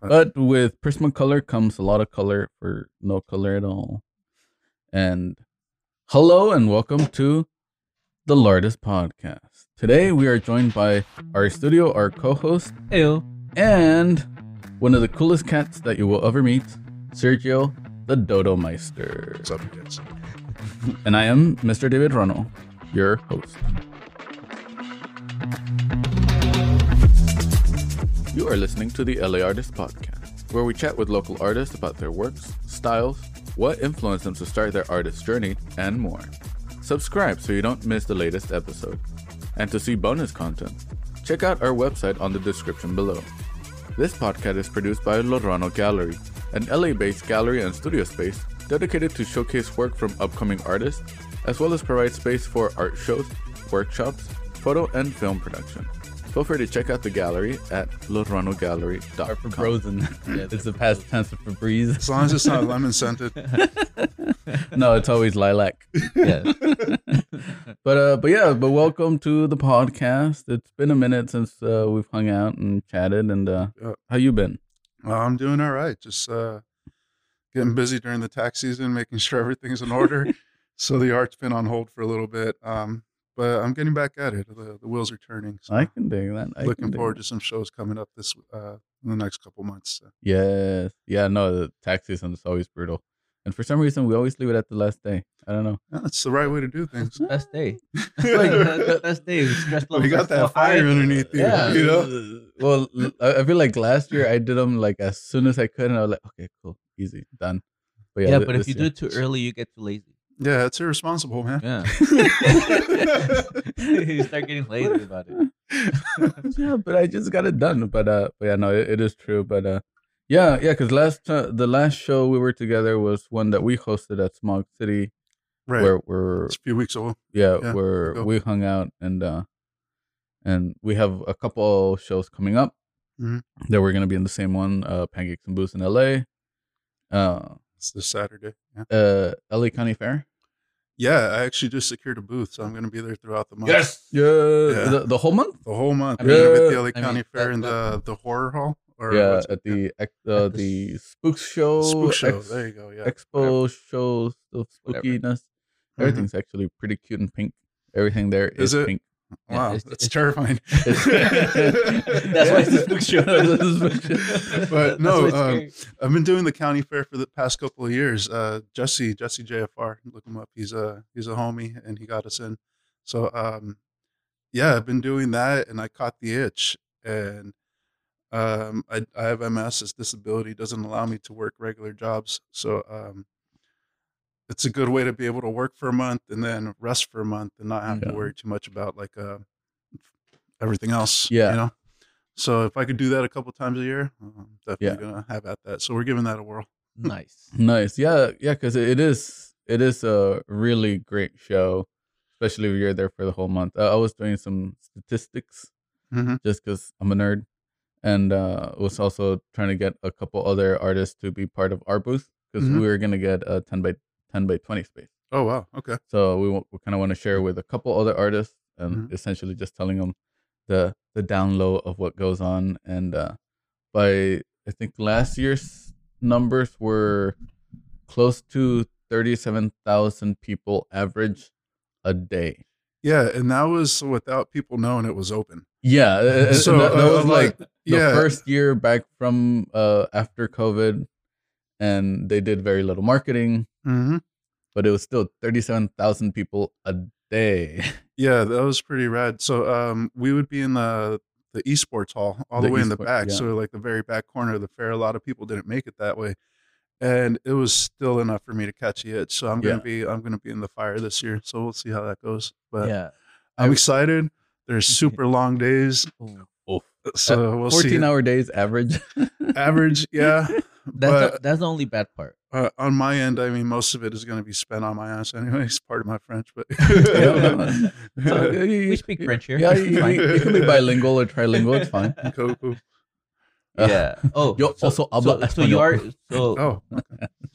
But with Prismacolor comes a lot of color for no color at all. And hello and welcome to the LA Artist Podcast. Today we are joined by our studio, our co-host, Ew. and one of the coolest cats that you will ever meet, Sergio the Dodo Meister. What's up, guys? And I am Mr. David Ruano, your host. You are listening to the LA Artist Podcast, where we chat with local artists about their works, styles, what influenced them to start their artist journey, and more. Subscribe so you don't miss the latest episode. And to see bonus content, check out our website on the description below. This podcast is produced by Los Ruano Gallery, an LA based gallery and studio space dedicated to showcase work from upcoming artists, as well as provide space for art shows, workshops, photo, and film production. Feel free to check out the gallery at Or for losruanogallery.com. frozen. it's the past tense of Febreze. As long as it's not lemon scented. no, it's always lilac. Yes. But uh, but yeah, but welcome to the podcast. It's been a minute since uh, we've hung out and chatted. And uh, Yeah. how you been? Well, I'm doing all right. Just uh, getting busy during the tax season, making sure everything's in order. so the art's been on hold for a little bit. Um, but I'm getting back at it. The, the wheels are turning. So I can dig that. I looking forward that. to some shows coming up this uh, in the next couple months. So. Yes. Yeah. No, the tax season is always brutal, and for some reason we always leave it at the last day. I don't know. Yeah, that's the right way to do things. Best day. Like, the, the best day. Stress we levels are got so that fire high. underneath you. Yeah. You know. Well, I feel like last year I did them like as soon as I could, and I was like, okay, cool, easy, done. But Yeah, thi- but if this you do it too early, you get too lazy. Yeah, it's irresponsible, man. Yeah. you start getting lazy about it. yeah, but I just got it done. But uh, but yeah, no, it, it is true. But uh, yeah, yeah, because last uh, the last show we were together was one that we hosted at Smog City, right. where where it's a few weeks ago. yeah, Yeah, where ago. we hung out and uh, and we have a couple shows coming up Mhm. that we're gonna be in the same one, uh, Pancakes and Booze in L.A. Uh, It's this Saturday. Yeah. uh, L.A. County Fair. Yeah, I actually just secured a booth, so I'm going to be there throughout the month. Yeah, Yeah. The, the whole month. the whole month. I I'm at the LA I County mean, Fair that- in the the horror hall. Or yeah, at the ex, At uh, the the Spook Show, Spook Show. ex- there you go. Yeah. Expo shows of Whatever. spookiness. Mhm. Everything's actually pretty cute and pink. Everything there is, Is it? pink. Yeah, Wow, it's- that's it's- terrifying. That's why it's a spook show. But no, That's um. I've been doing the county fair for the past couple of years. Uh, Jesse, Jesse JFR, look him up. He's a he's a homie, and he got us in. So um, yeah, I've been doing that, and I caught the itch, and um, I I have MS. This disability doesn't allow me to work regular jobs, so um, it's a good way to be able to work for a month and then rest for a month and not have Yeah. to worry too much about like uh, everything else. Yeah. you know. So if I could do that a couple times a year, I'm definitely Yeah. gonna have at that. So we're giving that a whirl. nice. Nice. Yeah, yeah, because it is it is a really great show, especially if you're there for the whole month. Uh, I was doing some statistics Mm-hmm. just because I'm a nerd, and uh, was also trying to get a couple other artists to be part of our booth because Mhm. we were gonna get a ten by ten by twenty space. Oh wow. Okay. So we, we kind of want to share with a couple other artists and Mhm. essentially just telling them the the down low of what goes on. And uh, by I think last year's numbers were close to thirty seven thousand people average a day. Yeah, and that was without people knowing it was open. Yeah, So, that, that uh, was like the yeah. first year back from uh, after COVID, and they did very little marketing, hmm but it was still thirty seven thousand people a day. Yeah, that was pretty rad. So um, we would be in the the esports hall, all the, The way in the back. yeah. So like the very back corner of the fair. A lot of people didn't make it that way, and it was still enough for me to catch the itch. So I'm gonna Yeah. be I'm gonna be in the fire this year. So we'll see how that goes. But yeah. I'm excited. There's super long days, Ooh. so we'll see. 14 hour days average. Average, yeah. That's but the, that's the only bad part. uh, on my end, I mean, most of it is going to be spent on my ass, anyways. Part of my French, but So, you- you- We speak French here. Yeah, you, you- you can be bilingual or trilingual. It's fine. cool, cool. Uh, yeah. Oh, Yo so, also habla so, so you are so Oh,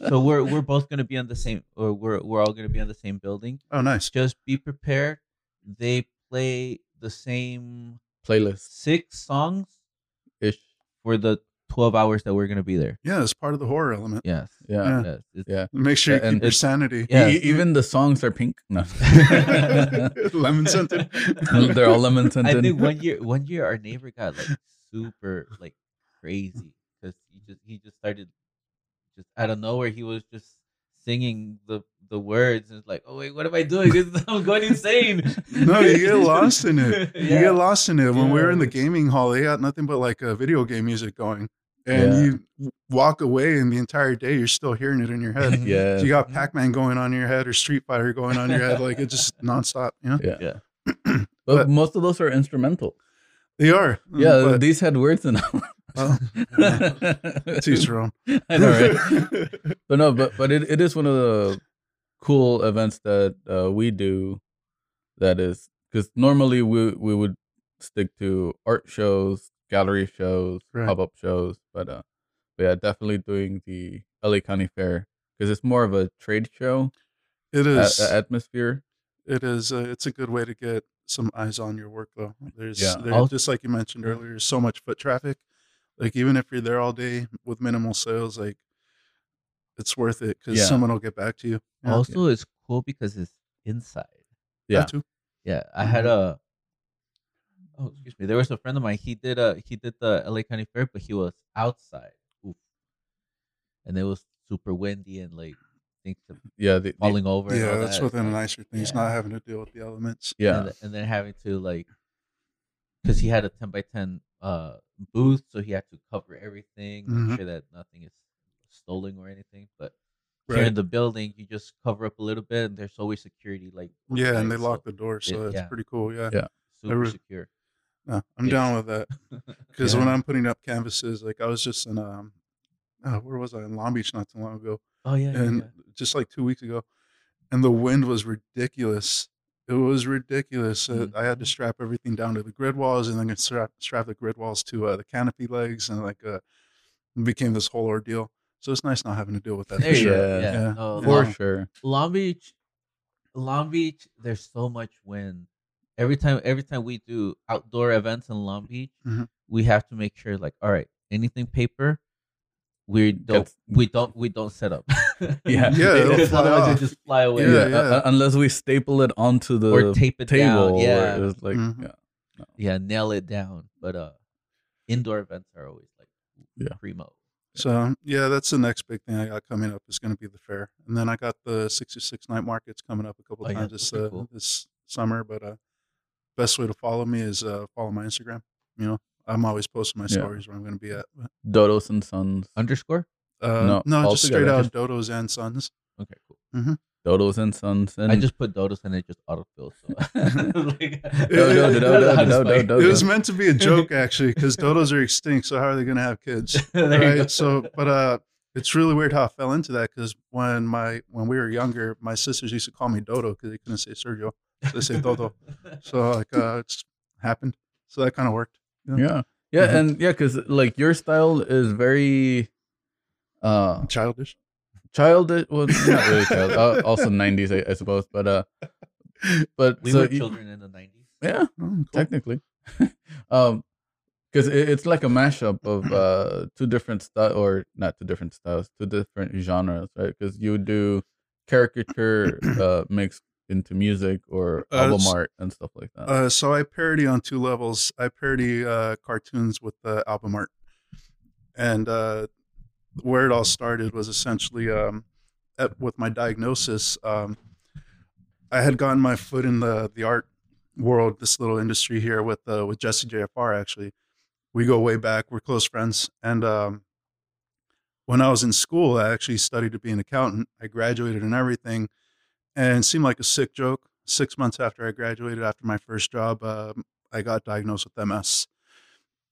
so we're we're both gonna be on the same or we're we're all gonna be on the same building. oh, nice. Just be prepared. They play the same Playlist six songs ish. for the twelve hours that we're gonna be there. Yeah, it's part of the horror element. Yes. Yeah. Yeah. Yes. It's, Yeah. Make sure you And keep your sanity. Yeah. E- even the songs are pink. No. Lemon scented. They're all lemon scented. I think one year, one year, our neighbor got like super like crazy because he just he just started just out of nowhere. He was just singing the the words and it's like, oh wait, what am I doing? I'm going insane. No, you get lost in it. You get lost in it. When we were in the gaming hall, they got nothing but like uh, video game music going. And Yeah. you walk away and the entire day you're still hearing it in your head. yeah. So you got Pac-Man going on in your head or Street Fighter going on in your head. Like it's just nonstop, you know? Yeah. Yeah. But, But- most of those are instrumental. They are. Yeah, But, these had words in them. well, to each their. I know, right? but no, but but it, it is one of the cool events that uh, we do. That is because normally we we would stick to art shows, gallery shows, Right. pop up shows, but uh, but yeah, definitely doing the LA County Fair because it's more of a trade show It is a- atmosphere. it is. Uh, it's a good way to get some eyes on your work, though. There's, Yeah. there, I'll- just like you mentioned earlier, there's so much foot traffic. Like even if you're there all day with minimal sales, like it's worth it because Yeah. someone will get back to you. Yeah. Also, it's cool because it's inside. Yeah. Yeah, I had a. Oh, excuse me. There was a friend of mine. He did a he did the LA County Fair, but he was outside. Oof. And it was super windy and like things kept Yeah, the, the- falling over. Yeah, all that's that. one of the like, nicer things, yeah. not having to deal with the elements. yeah, and, and then having to like because he had a 10 by 10 uh booth so he had to cover everything Mhm. make sure that nothing is stolen or anything but here in the building you just cover up a little bit and there's always security like Yeah, and they outside, lock the door, so it- that's yeah. pretty cool. Yeah, Yeah. super re- secure No, I'm Yeah. down with that because Yeah. when I'm putting up canvases, like I was just in um, uh, where was I in Long Beach not too long ago, oh yeah, yeah, and yeah. just like two weeks ago, and the wind was ridiculous. It was ridiculous. Uh, I had to strap everything down to the grid walls, and then strap strap the grid walls to uh, the canopy legs, and like uh, it became this whole ordeal. So it's nice not having to deal with that. there for sure. Yeah. yeah, Yeah. No, for long, sure. long beach long beach there's so much wind every time every time we do outdoor events in long beach Mhm. we have to make sure like all right anything paper we don't Gets- we don't we don't set up Yeah. Yeah, it'll because fly otherwise off. it just fly away Yeah, Yeah, uh, uh, unless we staple it onto the or tape it table. down yeah or it's like Mhm. yeah. yeah nail it down but uh indoor events are always like Yeah. primo So yeah, that's the next big thing I got coming up is going to be the fair, and then I got the '66 night markets coming up a couple Oh, yeah, times this uh, cool. this summer. But uh, best way to follow me is uh, follow my Instagram. You know, I'm always posting my Yeah. stories where I'm going to be at. But, Dodos and Sons. underscore uh, No, no, all just straight together. out Dodos and Sons. okay cool Dodos and Sons. And i just put dodos and it just autofills so It was meant to be a joke actually, because dodos are extinct. So how are they going to have kids? There right so but uh it's really weird how i fell into that because when my when we were younger my sisters used to call me dodo because they couldn't say sergio so they say dodo so like uh it's happened so that kind of worked yeah. Yeah, Mhm. and yeah, because like your style is very uh childish childish. Well, not really child. Uh, also '90s, I, I suppose. But uh, but we so were you- children in the 90s yeah, Oh, cool. technically. um, because it, it's like a mashup of uh two different style or not two different styles, two different genres, right? Because you do caricature uh mixed into music or Uh, album art and stuff like that. uh so i parody on two levels. I parody uh cartoons with the album art. And uh where it all started was essentially um at, with my diagnosis um i had gotten my foot in the the art world this little industry here with uh with jesse jfr actually. We go way back. We're close friends. And um when i was in school i actually studied to be an accountant. I graduated and everything and it seemed like a sick joke. Six months after i graduated after my first job um, i got diagnosed with ms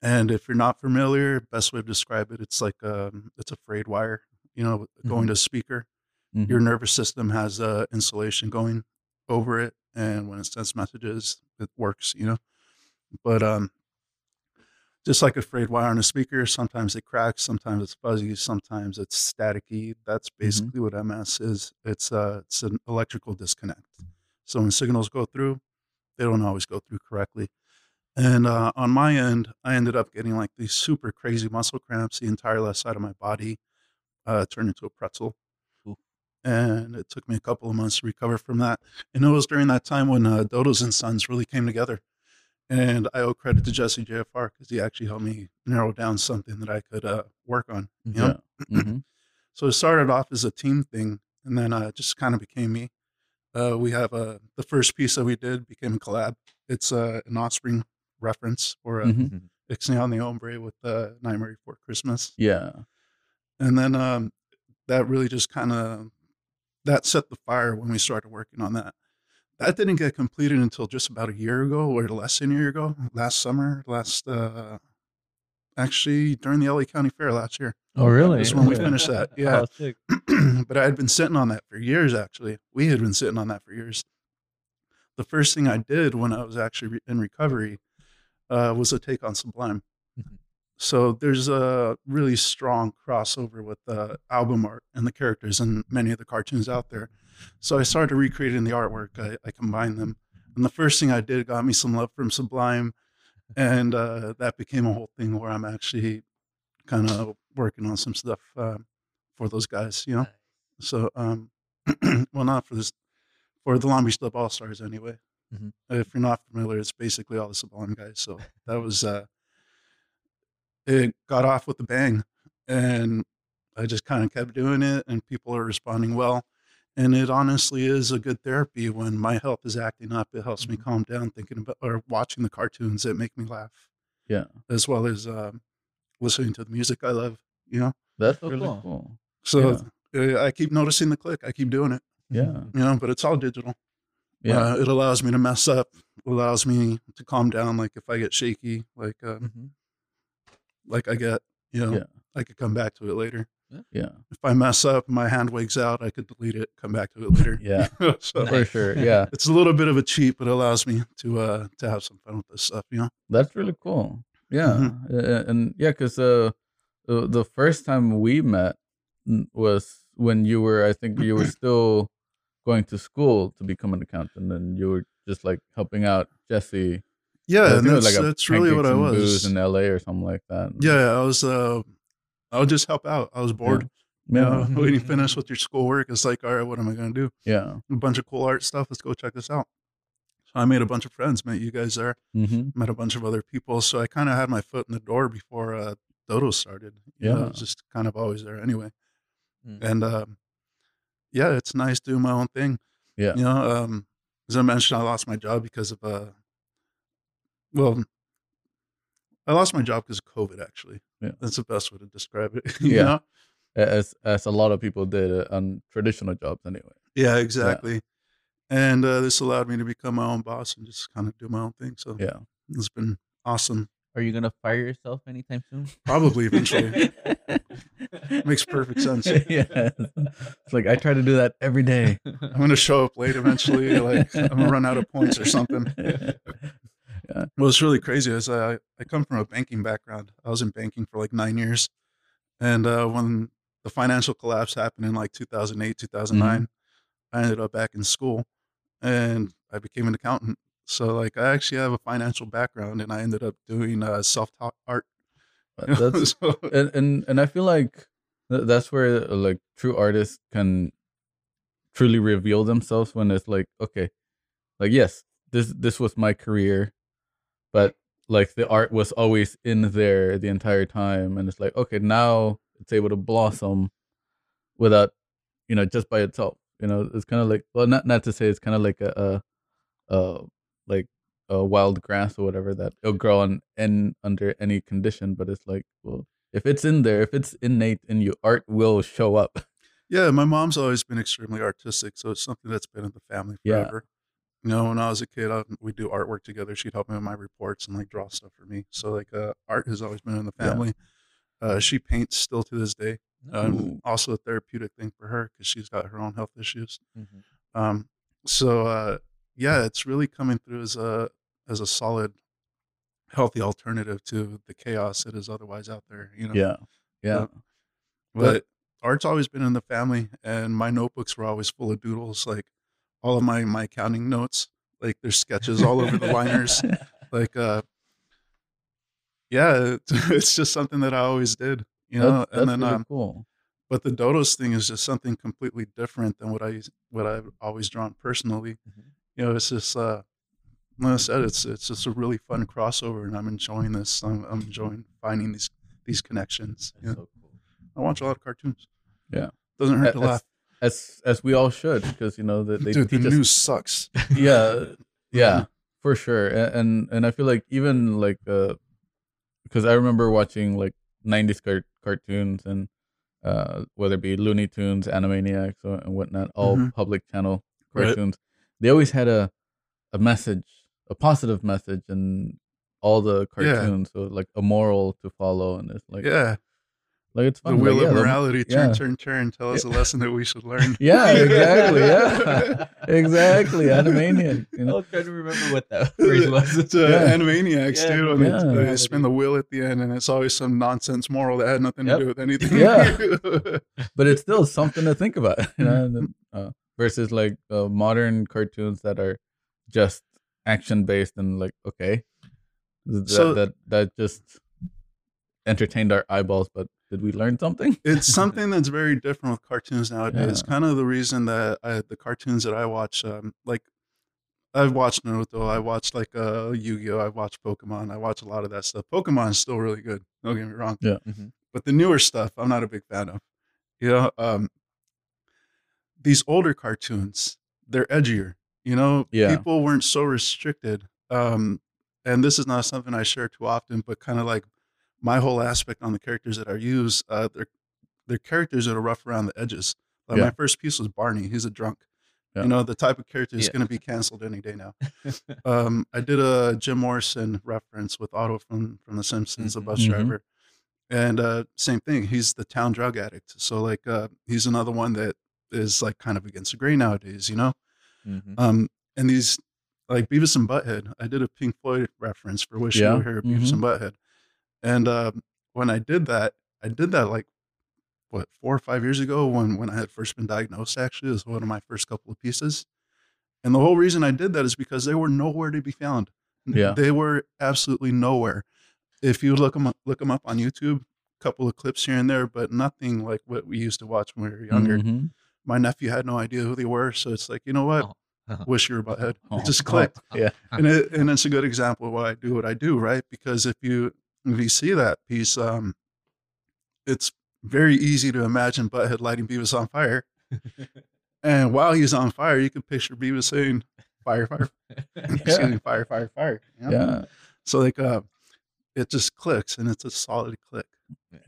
and if you're not familiar best way to describe it it's like um, it's a frayed wire you know going to a speaker. Mhm. your nervous system has uh, insulation going over it and when it sends messages it works you know? But um just like a frayed wire on a speaker sometimes it cracks sometimes it's fuzzy sometimes it's staticky that's basically what ms is it's uh it's an electrical disconnect so when signals go through they don't always go through correctly And uh, on my end, I ended up getting like these super crazy muscle cramps. The entire left side of my body uh, turned into a pretzel. And it took me a couple of months to recover from that. And it was during that time when uh, Dodos and Sons really came together. And I owe credit to Jesse JFR because he actually helped me narrow down something that I could uh, work on. You know? Yeah. hmm So it started off as a team thing, and then uh, just kind of became me. Uh, we have uh, the first piece that we did became a collab. It's uh, an Offspring reference for uh, Mhm. Ixnay on the Hombre with uh, Nightmare Before Christmas, Yeah. and then um, that really just kind of that set the fire when we started working on that. That didn't get completed until just about a year ago, or less than a year ago, last summer, last uh, actually during the LA County Fair last year. Oh, really? That's when we finished that. Yeah. Oh, but I had been sitting on that for years, actually. We had been sitting on that for years. The first thing I did when I was actually re- in recovery uh, was a take on Sublime. Mhm. So there's a really strong crossover with the album art and the characters and many of the cartoons out there. So I started recreating the artwork. I, I combined them. And the first thing I did got me some love from Sublime. And uh, that became a whole thing where I'm actually kind of working on some stuff uh, for those guys, you know? So, um, well, not for this, for the Long Beach Dub All Stars anyway. Mhm. If you're not familiar, it's basically all the Sublime guys. So that was, uh, it got off with a bang. And I just kind of kept doing it, and people are responding well. And it honestly is a good therapy when my health is acting up. It helps me Mhm. calm down thinking about or watching the cartoons that make me laugh, Yeah. as well as um, listening to the music I love, you know? That's So really cool. cool. So uh, I keep noticing the click. I keep doing it, Yeah. you know, but it's all digital. Yeah. Uh, it allows me to mess up, allows me to calm down. Like if I get shaky, like uh, Mhm. like I get, you know, Yeah. I could come back to it later. Yeah. If I mess up, my hand wigs out, I could delete it, come back to it later. Yeah. so For sure. Yeah. it's a little bit of a cheat, but it allows me to uh to have some fun with this stuff. You know. That's really cool. Yeah, Mm-hmm. Uh, and yeah, because uh, the the first time we met was when you were, I think you were still going to school to become an accountant, and you were just like helping out Jesse. Yeah, and that's, a that's really what I was. in L.A. or something like that. Yeah, I was. uh I would just help out. I was bored. You yeah, know, when you finish with your schoolwork, it's like, all right, what am I gonna do? yeah. A bunch of cool art stuff. Let's go check this out. So I made a bunch of friends. Met you guys there. Mm-hmm. Met a bunch of other people. So I kind of had my foot in the door before uh, Dodo started. You know, Yeah. Was just kind of always there anyway. Mm. And um, yeah, it's nice doing my own thing. Yeah. You know, um, as I mentioned, I lost my job because of uh, well, I lost my job because of COVID. Actually, Yeah. that's the best way to describe it. Yeah. know? As as a lot of people did uh, on traditional jobs anyway. yeah, exactly. And uh, this allowed me to become my own boss and just kind of do my own thing. So Yeah. it's been awesome. Are you gonna fire yourself anytime soon? Probably eventually. Makes perfect sense. yeah. It's like I try to do that every day. I'm gonna show up late eventually. like I'm gonna run out of points or something. What's really crazy is I I come from a banking background. I was in banking for like nine years, and uh, when the financial collapse happened in like 2008, 2009, I ended up back in school, and I became an accountant. So like I actually have a financial background, and I ended up doing uh, self-taught art. That's So- and and and I feel like that's where uh, like true artists can truly reveal themselves when it's like okay, like yes, this this was my career, but like the art was always in there the entire time, and it's like okay, now it's able to blossom without you know just by itself. You know, it's kind of like well, not not to say it's kind of like a, a, a like a wild grass or whatever that it'll grow on and under any condition, but it's like well, if it's in there, if it's innate in you, art will show up. Yeah, my mom's always been extremely artistic, so it's something that's been in the family forever. You know, when I was a kid, I, we'd do artwork together. She'd help me with my reports and like draw stuff for me. So like, uh, art has always been in the Yeah. family. Uh, she paints still to this day. Um, also a therapeutic thing for her because she's got her own health issues. Mhm. Um, so uh, yeah, it's really coming through as a as a solid, healthy alternative to the chaos that is otherwise out there. You know, Yeah, yeah, but art's always been in the family, and my notebooks were always full of doodles. Like all of my my accounting notes, like there's sketches all over the liners. Like uh, yeah, it's, it's just something that I always did, you know. that's, that's and then, really um, cool. but the dodos thing is just something completely different than what I what I've always drawn personally. Mhm. You know, it's just uh, like I said, it's it's just a really fun crossover, and I'm enjoying this. I'm, I'm enjoying finding these these connections. You know? so cool. I watch a lot of cartoons. Yeah. doesn't hurt to laugh. As as we all should, because you know that they Dude, the teach us news sucks. yeah yeah for sure A- and and i feel like even like uh because i remember watching like 90s car- cartoons and uh whether it be looney tunes animaniacs or, and whatnot all Mhm. public channel Right. cartoons they always had a a message a positive message in all the Yeah. cartoons so like a moral to follow and it's like yeah, like it's the wheel like, of the- morality. Turn, yeah. turn, turn. Tell us a lesson that we should learn. yeah exactly yeah exactly animaniac you I know was trying to remember what that phrase was. It's uh, Yeah. Animaniacs, Yeah, dude. When yeah. they, they spin the wheel at the end, and it's always some nonsense moral that had nothing Yep. to do with anything. Yeah. but it's still something to think about, you know. Mm-hmm. then, uh, versus like uh, modern cartoons that are just action based and like okay, that So- that that just entertained our eyeballs. But did we learn something? it's something that's very different with cartoons nowadays. Yeah. Kind of the reason that I, the cartoons that I watch, um, like I've watched Naruto, I watched like uh, Yu-Gi-Oh, I watched Pokemon, I watch a lot of that stuff. Pokemon is still really good. Don't get me wrong. Yeah. Mhm. But the newer stuff, I'm not a big fan of. You know, um, these older cartoons, they're edgier. You know, Yeah. people weren't so restricted. Um, and this is not something I share too often, but kind of like my whole aspect on the characters that I use, uh, they're they're characters that are rough around the edges. Like Yeah. my first piece was Barney. He's a drunk. Yeah. You know, the type of character is Yeah. going to be canceled any day now. um, I did a Jim Morrison reference with Otto from from The Simpsons, a Mhm. bus Mhm. driver, and uh, same thing. He's the town drug addict. So like, uh, he's another one that is like kind of against the grain nowadays. You know, Mhm. um, and these like Beavis and Butthead. I did a Pink Floyd reference for "Wish. You Were Here," Beavis and Butthead, and um, when I did that, I did that like what four or five years ago when when I had first been diagnosed. Actually, it was one of my first couple of pieces, and the whole reason I did that is because they were nowhere to be found. Yeah. they were absolutely nowhere. If you look them up, look 'em up on YouTube, a couple of clips here and there, but nothing like what we used to watch when we were younger. Mhm. My nephew had no idea who they were, so it's like you know what, Oh. wish you were butthead. Oh. It just clicked Yeah. and it, and it's a good example of why I do what I do, right? Because if you if you see that piece, um, it's very easy to imagine Butthead lighting Beavis on fire, and while he's on fire, you can picture Beavis saying "fire, fire, excuse me, fire, fire, fire." you know? Yeah. So like, uh, it just clicks, and it's a solid click,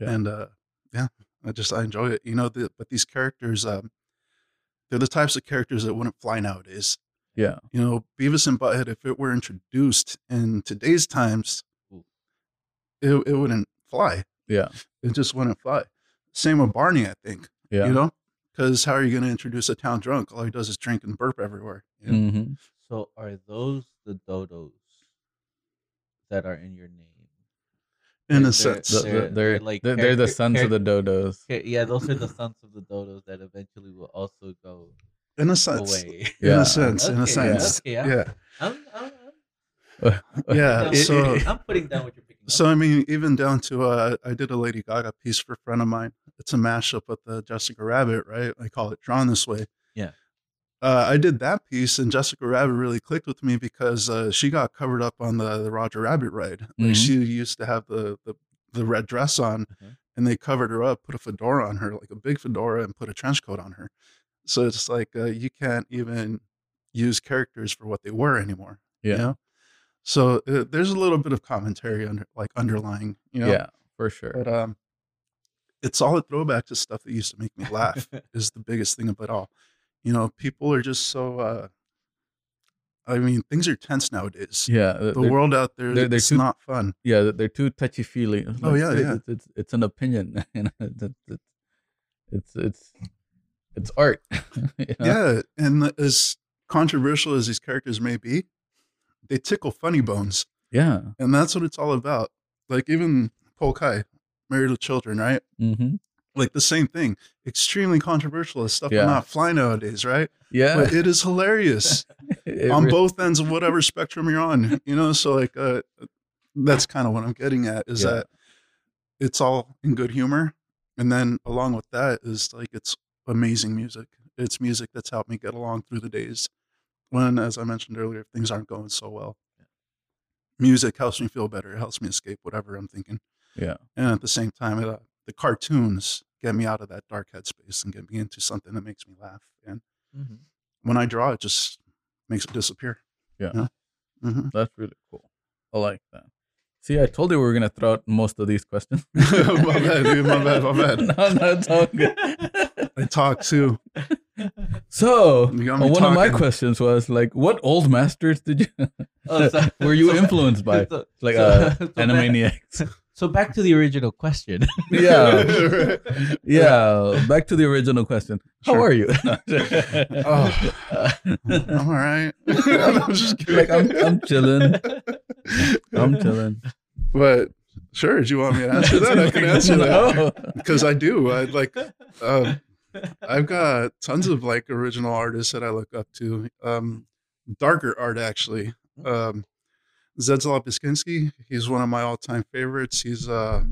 Yeah. and uh, yeah, I just I enjoy it. You know, the, but these characters, um, they're the types of characters that wouldn't fly nowadays. Yeah. You know, Beavis and Butthead, if it were introduced in today's times. It, it wouldn't fly. Yeah. It just wouldn't fly. Same with Barney, I think. Yeah. You know, because how are you going to introduce a town drunk? All he does is drink and burp everywhere. You know? hmm So are those the dodos that are in your name? In They're- a sense. The- the- They're- they're, they're like they're, they're the character- sons of the dodos. Yeah, those are the sons of the dodos that eventually will also go In a sense. away. In a sense. in a Okay, sense. okay, I'm- Yeah. I'm, I'm, Yeah. I'm, So, I'm putting down what you're picking up. So I mean, even down to uh, I did a Lady Gaga piece for a friend of mine. It's a mashup with the Jessica Rabbit, right? I call it Drawn This Way. Yeah. Uh, I did that piece, and Jessica Rabbit really clicked with me because uh, she got covered up on the, the Roger Rabbit ride. Like Mhm. she used to have the, the the red dress on, Mhm. and they covered her up, put a fedora on her, like a big fedora, and put a trench coat on her. So it's like uh, you can't even use characters for what they were anymore. Yeah. You know? So uh, there's a little bit of commentary under like underlying, you know. Yeah. For sure. But um, it's all a throwback to stuff that used to make me laugh. is the biggest thing of it all. You know, people are just so. uh I mean, things are tense nowadays. Yeah. The world out there, they're- they're it's too- not fun. yeah they're too touchy feely Oh, yeah, yeah. it's, it's, it's an opinion you know it's it's it's it's, it's art you know? Yeah, and as controversial as these characters may be, they tickle funny bones, yeah and that's what it's all about. Like even Polkai, Married with Children, right? mm-hmm. Like the same thing. Extremely controversial stuff Yeah. will not fly nowadays, right? yeah But it is hilarious It on re- both ends of whatever spectrum you're on. You know, so like uh that's kind of what I'm getting at is Yeah. that it's all in good humor, and then along with that is like it's amazing music. It's music that's helped me get along through the days when, as I mentioned earlier, things aren't going so well. Music helps me feel better. It helps me escape whatever I'm thinking, Yeah. and at the same time, it, uh, the cartoons get me out of that dark headspace and get me into something that makes me laugh. And Mhm. when I draw, it just makes it disappear. Yeah. hmm That's really cool. I like that. See, I told you we were gonna throw out most of these questions. My bad, dude. My bad, my bad. no, no, it's all good. I talk too. So, You got uh, one of my questions was like, what old masters did you Oh, so- were you so- influenced by? so- Like so- uh, so back- Animaniacs. So back to the original question. yeah, yeah. Back to the original question. How are you? Oh. I'm all right. I'm just kidding. like I'm, I'm chilling. I'm chilling. But sure, do you want me to answer that? I can answer that because I do. I like. Um, I've got tons of like original artists that I look up to. Um, darker art actually. Um, Zdzisław Beksiński. He's one of my all-time favorites. He's uh,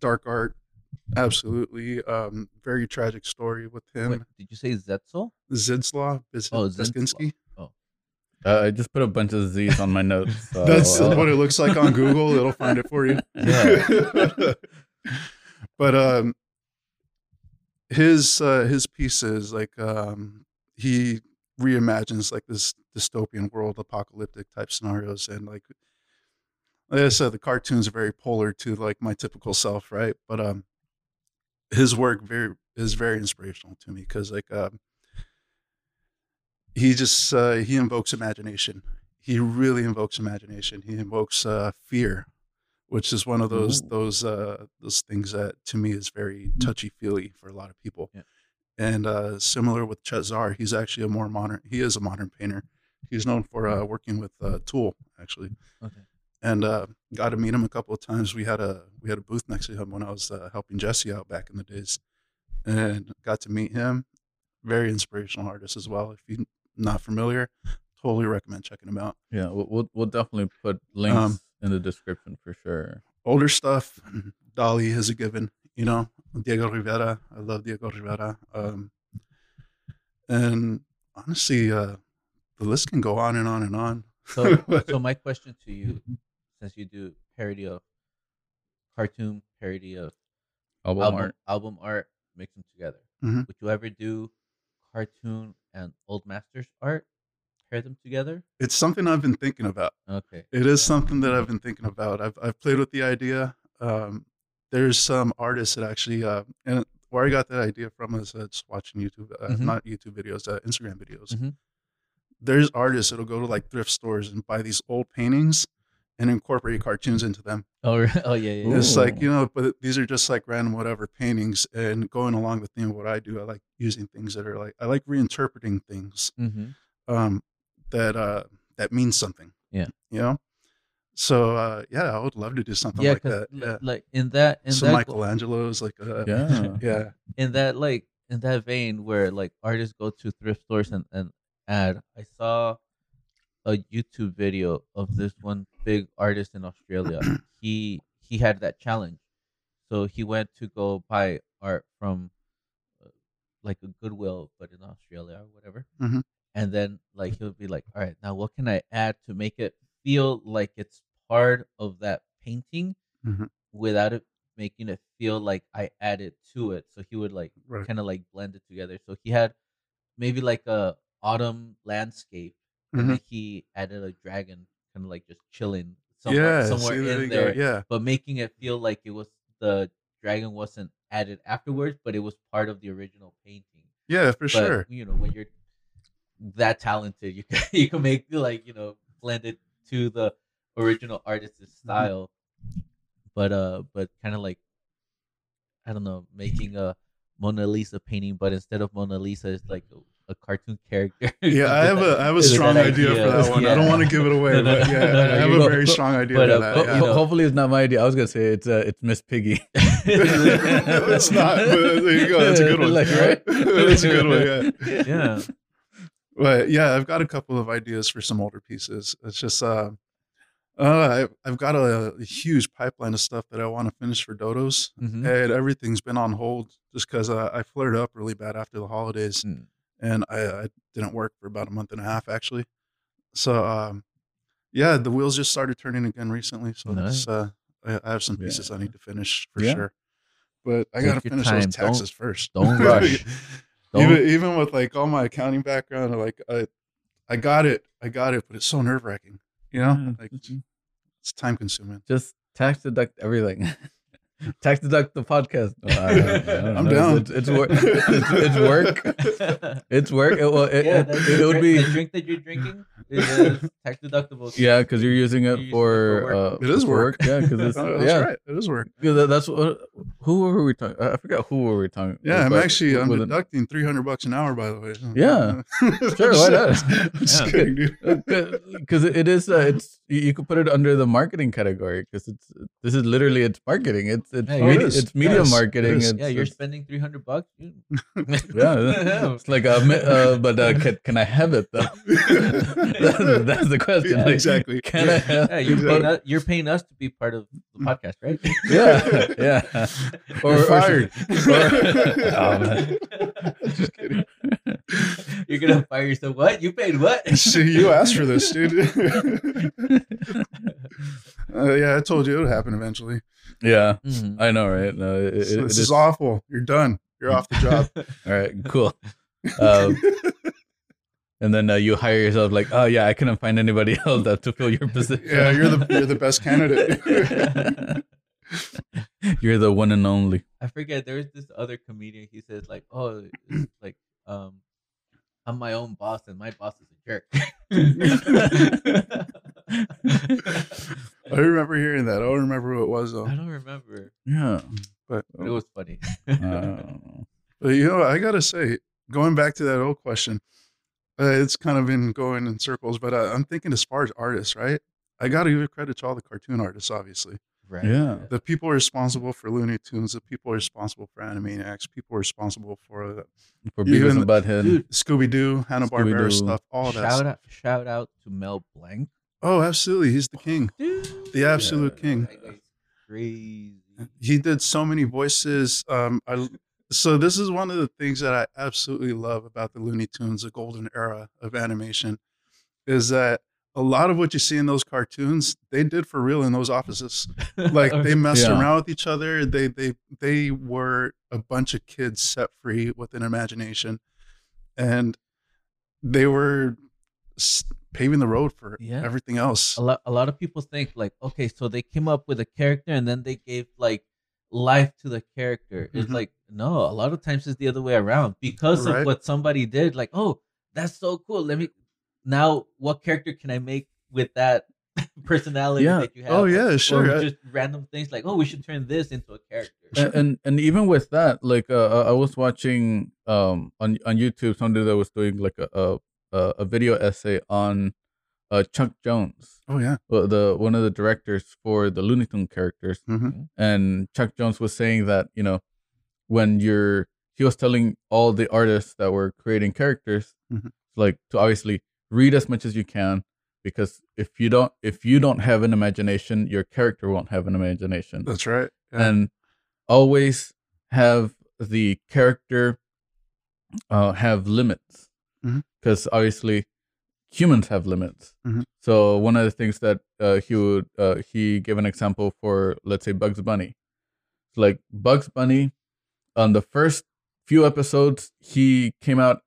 dark art. Absolutely. Um, very tragic story with him. Wait, did you say Zetzel? Zdzisław Bis- Oh, Beksiński. Uh, I just put a bunch of Z's on my notes. So, That's uh, what it looks like on Google. It'll find it for you. Yeah. but um, his uh, his pieces like um, he reimagines like this dystopian world, apocalyptic type scenarios, and like like I said, the cartoons are very polar to like my typical self, right? But um, his work very is very inspirational to me because like um, he just uh, he invokes imagination. He really invokes imagination. He invokes uh, fear, which is one of those those uh, those things that to me is very touchy feely for a lot of people. Yeah. And uh, similar with Chet Zar, he's actually a more modern. He is a modern painter. He's known for uh, working with uh, Tool actually, Okay. and uh, got to meet him a couple of times. We had a we had a booth next to him when I was uh, helping Jesse out back in the days, and got to meet him. Very inspirational artist as well. If you're not familiar, totally recommend checking him out. yeah, we'll, we'll we'll definitely put links Um, in the description for sure. older stuff, Dali is a given. You know, Diego Rivera. I love Diego Rivera. Um, and honestly, uh, the list can go on and on and on. So, so my question to you, since you do parody of cartoon, parody of Album, album art. album art, mix them together. Mhm. Would you ever do cartoon and old masters art, pair them together? it's something I've been thinking about. Okay. It is something that I've been thinking about. I've I've played with the idea. Um, there's some artists that actually, uh, and where I got that idea from is uh, just watching YouTube, uh, Mhm. not YouTube videos, uh, Instagram videos. Mhm. There's artists that'll go to like thrift stores and buy these old paintings and incorporate cartoons into them. Oh, oh yeah, yeah. It's like you know, but these are just like random whatever paintings. And going along the theme of what I do, I like using things that are like I like reinterpreting things Mhm. um, that uh, that means something. Yeah. you know. So uh, yeah, I would love to do something Yeah, like that. Yeah. like in that in So that Michelangelo's like uh, Yeah. yeah, in that like in that vein where like artists go to thrift stores and, and add i saw a youtube video of this one big artist in australia he he had that challenge so he went to go buy art from uh, like a goodwill but in australia or whatever Mhm. And then like he'll be like all right now what can i add to make it feel like it's part of that painting Mhm. without it making it feel like I added to it. So he would like right. kind of like blend it together. So he had maybe like a autumn landscape, and Mhm. then he added a dragon, kind of like just chilling somewhere, somewhere there in go. there, Yeah, but making it feel like it was the dragon wasn't added afterwards, but it was part of the original painting. yeah, for But, sure. You know, when you're that talented, you can you can make like you know blend it to the original artist's Mm-hmm. style, but uh, but kind of like I don't know, making a Mona Lisa painting, but instead of Mona Lisa, it's like a, a cartoon character. Yeah, I have a I have a strong that idea, for that one. I don't want to give it away, No, no, but yeah, no, no, I have you a go- very strong idea but, for uh, that. but, yeah. you know- Hopefully, it's not my idea. I was gonna say it's uh, it's Miss Piggy. it's not. But there you go. That's a good one. Like, right? That's a good one. Yeah. yeah. But yeah, I've got a couple of ideas for some older pieces. It's just uh, Uh, I, I've got a, a huge pipeline of stuff that I want to finish for Dodos, Mhm. and everything's been on hold just because uh, I flared up really bad after the holidays, Mm. and I, I didn't work for about a month and a half actually. So, um, yeah, the wheels just started turning again recently. So Nice. uh, I, I have some Yeah. pieces I need to finish for Yeah. sure, but I Take gotta finish time. those Don't- taxes first. Don't rush. Don't- even even with like all my accounting background, like I, I got it, I got it, but it's so nerve wracking. You know, Yeah, like mhm. it's time consuming. Just tax deduct everything. tax deduct the podcast. No, I, I I'm know. down. It's, it's, work. It's, it's work. It's work. It, well, it, yeah, it, that, it would drink, be the drink that you're drinking is tax deductible. yeah, because you're using You're it using it for, for uh, It is for work. Yeah, because it's Oh, that's yeah. right. It is work. Yeah, that- that's what. Who were we talking? I forgot who were we talking. Yeah, I'm actually I'm with deducting 300 bucks an hour. By the way. Yeah. Sure, why not? I'm just Yeah. kidding, dude. because it is uh, it's you, you could put it under the marketing category because it's this is literally it's marketing it's it's Yeah, media, it is. it's media Yes, marketing is. it's, Yeah, you're it's- spending 300 bucks. You- yeah it's like uh, uh but uh, can, can I have it though that's, that's the question Yeah, like, exactly. can I have yeah, you're, paying us, you're paying us to be part of the podcast, right? yeah yeah or, You're or fired. or- oh, man. Just kidding. You're gonna fire yourself. What? You paid what? See, you asked for this, dude. Uh, yeah, I told you it would happen eventually. yeah Mhm. I know right no, it, it, So this is, is awful. You're done. You're off the job. all right cool um, and then uh, you hire yourself like oh yeah I couldn't find anybody else that to fill your position yeah, you're the you're the best candidate. You're the one and only. I forget. There was this other comedian. He says like, "Oh, like um, I'm my own boss, and my boss is a jerk." I remember hearing that. I don't remember who it was though. I don't remember, Yeah. But but it was funny. Uh, But you know, I gotta say, going back to that old question, uh, it's kind of been going in circles. But uh, I'm thinking as far as artists, right? I gotta give credit to all the cartoon artists, obviously. Right. Yeah. The people responsible for Looney Tunes, the people responsible for Animaniacs, people responsible for uh, for Beavis Even- and Butthead. Scooby Doo, Hanna Barbera stuff, all that. shout stuff. out, shout out to Mel Blanc, Oh, absolutely, he's the king, dude. the absolute king. That crazy. He did so many voices. Um, I so this is one of the things that I absolutely love about the Looney Tunes, the golden era of animation, is that a lot of what you see in those cartoons they did for real in those offices. Like they messed Yeah. around with each other. They they they were a bunch of kids set free with an imagination, and they were paving the road for Yeah. everything else. a lot a lot of people think like okay so they came up with a character and then they gave like life to the character it's Mhm. like no a lot of times it's the other way around because Right. of what somebody did like oh that's so cool let me now what character can i make with that personality Yeah. that you have Oh yeah, sure. or I- just random things like oh we should turn this into a character and, and and even with that, like uh, I was watching um on on YouTube somebody that was doing like a a, a- a video essay on uh Chuck Jones, oh yeah. uh, the one of the directors for the Looney Tune characters, Mhm. and Chuck Jones was saying that you know when you're he was telling all the artists that were creating characters Mhm. like to obviously read as much as you can because if you don't if you don't have an imagination your character won't have an imagination That's right. Yeah. and always have the character uh, have limits because obviously humans have limits Mhm. so one of the things that uh, he would uh, he gave an example for let's say bugs bunny so like bugs bunny on the first few episodes he came out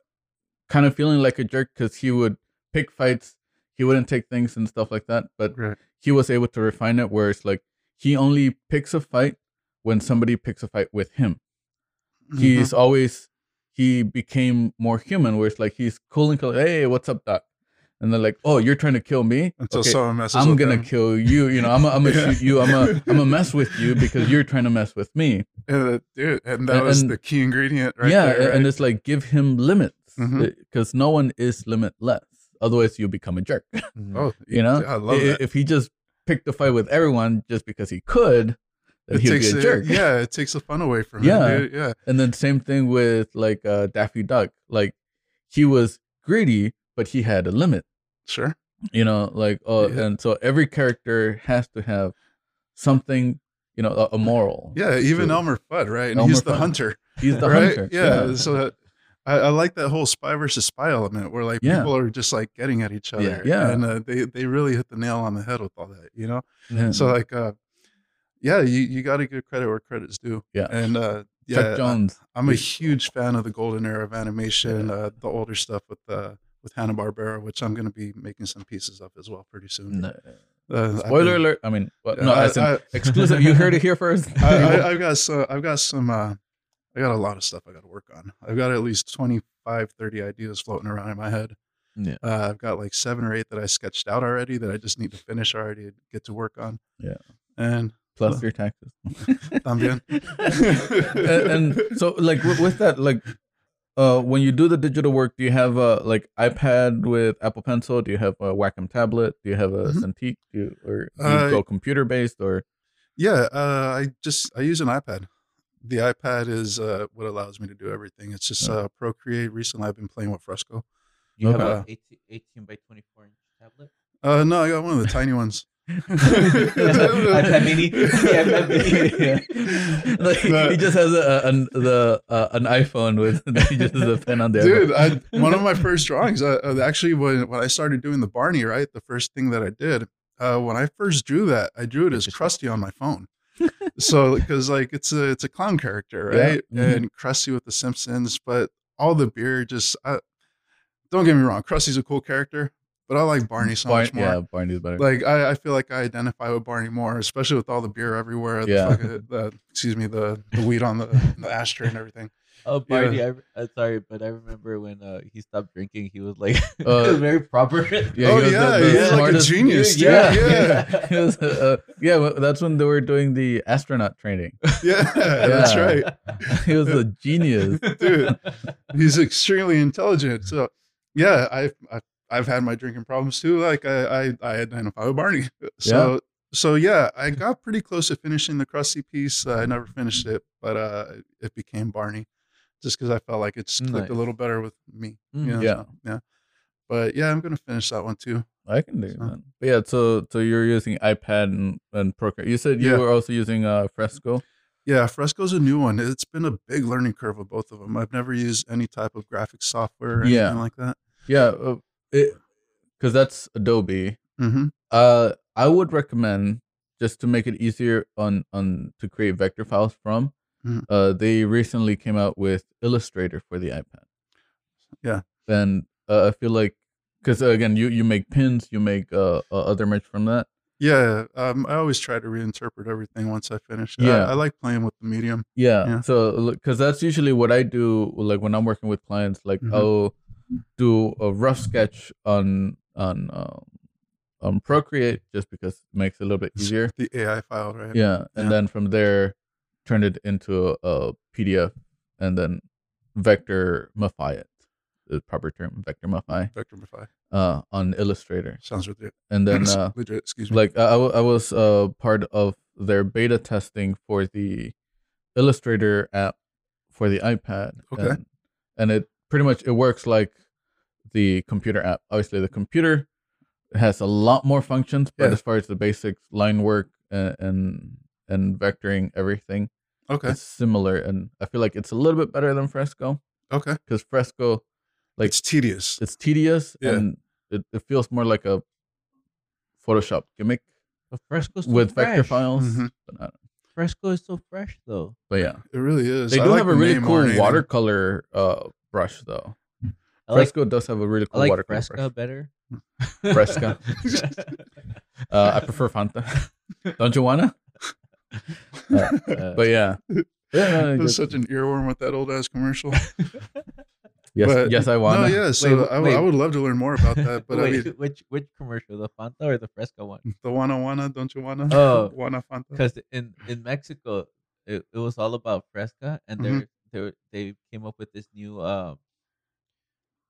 kind of feeling like a jerk because he would pick fights he wouldn't take things and stuff like that but right. he was able to refine it where it's like he only picks a fight when somebody picks a fight with him. Mhm. He's always he became more human where it's like he's cool and cool, hey, what's up, Doc? And they're like, Oh, you're trying to kill me? until Okay, someone messes I'm gonna him. kill you. You know, I'm I'm gonna Yeah. shoot you. I'm a I'm gonna mess with you because you're trying to mess with me. And, uh, dude, and that And- was and- the key ingredient, right yeah, there. right? and it's like give him limits because no one is limitless. Otherwise, you'll become a jerk. oh, You know, I love I- that. if he just picked a fight with everyone just because he could, then It he'd takes be a the- jerk. Yeah, it takes the fun away from Yeah. him. Dude. Yeah, And then same thing with like uh, Daffy Duck. Like he was greedy, but he had a limit. sure. You know, like oh, Yeah. and so every character has to have something. You know, a, a moral. Yeah, even to- Elmer Fudd, right? And Elmer he's the Fudd. hunter, He's the right? hunter. Yeah. So that, I, I like that whole spy versus spy element where like Yeah. people are just like getting at each other. Yeah. And uh, they they really hit the nail on the head with all that, you know. Yeah. So like, uh, yeah, you you got to give credit where credit's due. Yeah. And uh, yeah, Chuck Jones. I, am a huge fan of the golden era of animation, uh, the older stuff with uh, with Hanna Barbera, which I'm going to be making some pieces of as well pretty soon. No. Uh, Spoiler been- alert. I mean, well, Yeah, no, I- I- exclusive. You heard it here first. I, I, I've got so I've got some uh, I got a lot of stuff I got to work on. I've got at least 25, 30 ideas floating around in my head. Yeah. Uh, I've got like seven or eight that I sketched out already that I just need to finish already and get to work on. Yeah. And Plus your taxes. también. and, and so like with, with that like uh when you do the digital work do you have a like ipad with apple pencil do you have a wacom tablet do you have a Mhm. cintiq do you, or do you Uh, go computer based or yeah, uh, I just I use an iPad. The iPad is uh, what allows me to do everything. It's just uh, Procreate. Recently, I've been playing with Fresco. You have Okay. a 18, 18 by 24 inch tablet? Uh, no, I got one of the tiny ones. iPad mini. Yeah, iPad mini. Yeah. Like, he just has a, an the uh, an iphone with he just has a pen on there dude I, one of my first drawings uh, uh, actually when, when i started doing the barney right the first thing that i did uh, when i first drew that i drew it as krusty on my phone so because like it's a it's a clown character Yeah, right mhm. and krusty with the simpsons but all the beer just I, don't get me wrong krusty's a cool character but i like barney so much more yeah barney's better like I, I feel like I identify with Barney more, especially with all the beer everywhere. Yeah. fucking- the, excuse me, the, the weed on the, the ashtray and everything. Oh, Barney, I, I'm sorry, but I remember when uh, he stopped drinking, he was like Uh, he was very proper. Yeah, oh he was the- yeah, the he's like a genius. dude. yeah, yeah, He was, uh, yeah, well, that's when they were doing the astronaut training. yeah, that's right, He was a genius. dude. He's extremely intelligent. So yeah, I've I've, I've had my drinking problems too. Like I I, I identify with Barney. So so yeah, I got pretty close to finishing the Krusty piece. Uh, I never finished it, but uh, it became Barney, just because I felt like it just clicked a little better with me. Mm, you know, yeah. so, yeah. But yeah, I'm gonna finish that one too. I can do So- that. But yeah, so so you're using iPad and, and Procreate. You said you Yeah. were also using uh, Fresco. Yeah, Fresco's a new one. It's been a big learning curve with both of them. I've never used any type of graphics software or Yeah. anything like that. Yeah, uh, it because that's Adobe. Mm-hmm. Uh, I would recommend just to make it easier on on to create vector files from. Mhm. Uh, they recently came out with Illustrator for the iPad. Yeah. and uh, I feel like because again, you you make pins, you make uh, uh other merch from that. Yeah, um, I always try to reinterpret everything once I finish. I- Yeah. I, like playing with the medium. Yeah. Yeah. So, because that's usually what I do, like when I'm working with clients, like Mhm. I'll do a rough sketch on on um, on Procreate just because it makes it a little bit easier. The AI file, right? Yeah, and Yeah. then from there, turn it into a, PDF, and then vector it. The proper term, vector Vectorify uh, on Illustrator, sounds legit. and then uh, legit. Excuse me. like I, I I was uh part of their beta testing for the illustrator app for the ipad Okay. and, and it pretty much it works like the computer app obviously the computer has a lot more functions but Yeah. as far as the basics line work and and, and vectoring everything okay. it's similar and i feel like it's a little bit better than fresco Okay. because fresco like it's tedious. it's tedious Yeah. and it, it feels more like a photoshop gimmick But Fresco's so with vector fresh. files. Mhm. But, uh, Fresco is so fresh though. but yeah, It really is. they I do like have a really name more than cool watercolor uh, brush though. I like Fresco does have a really I cool like watercolor Fresca brush. better. Fresca. Uh, I prefer Fanta. Don't you wanna? Uh, Uh, but yeah, yeah. no, It was such an earworm with that old ass commercial. yes, but- yes, I wanna. No, yeah. So Wait, I, w- I wait. would love to learn more about that. But Wait, I mean, which which commercial, the Fanta or the Fresca one? the wanna wanna, don't you wanna? Oh. wanna Fanta. Because in in Mexico, it, it was all about Fresca, and Mhm. they're they they came up with this new um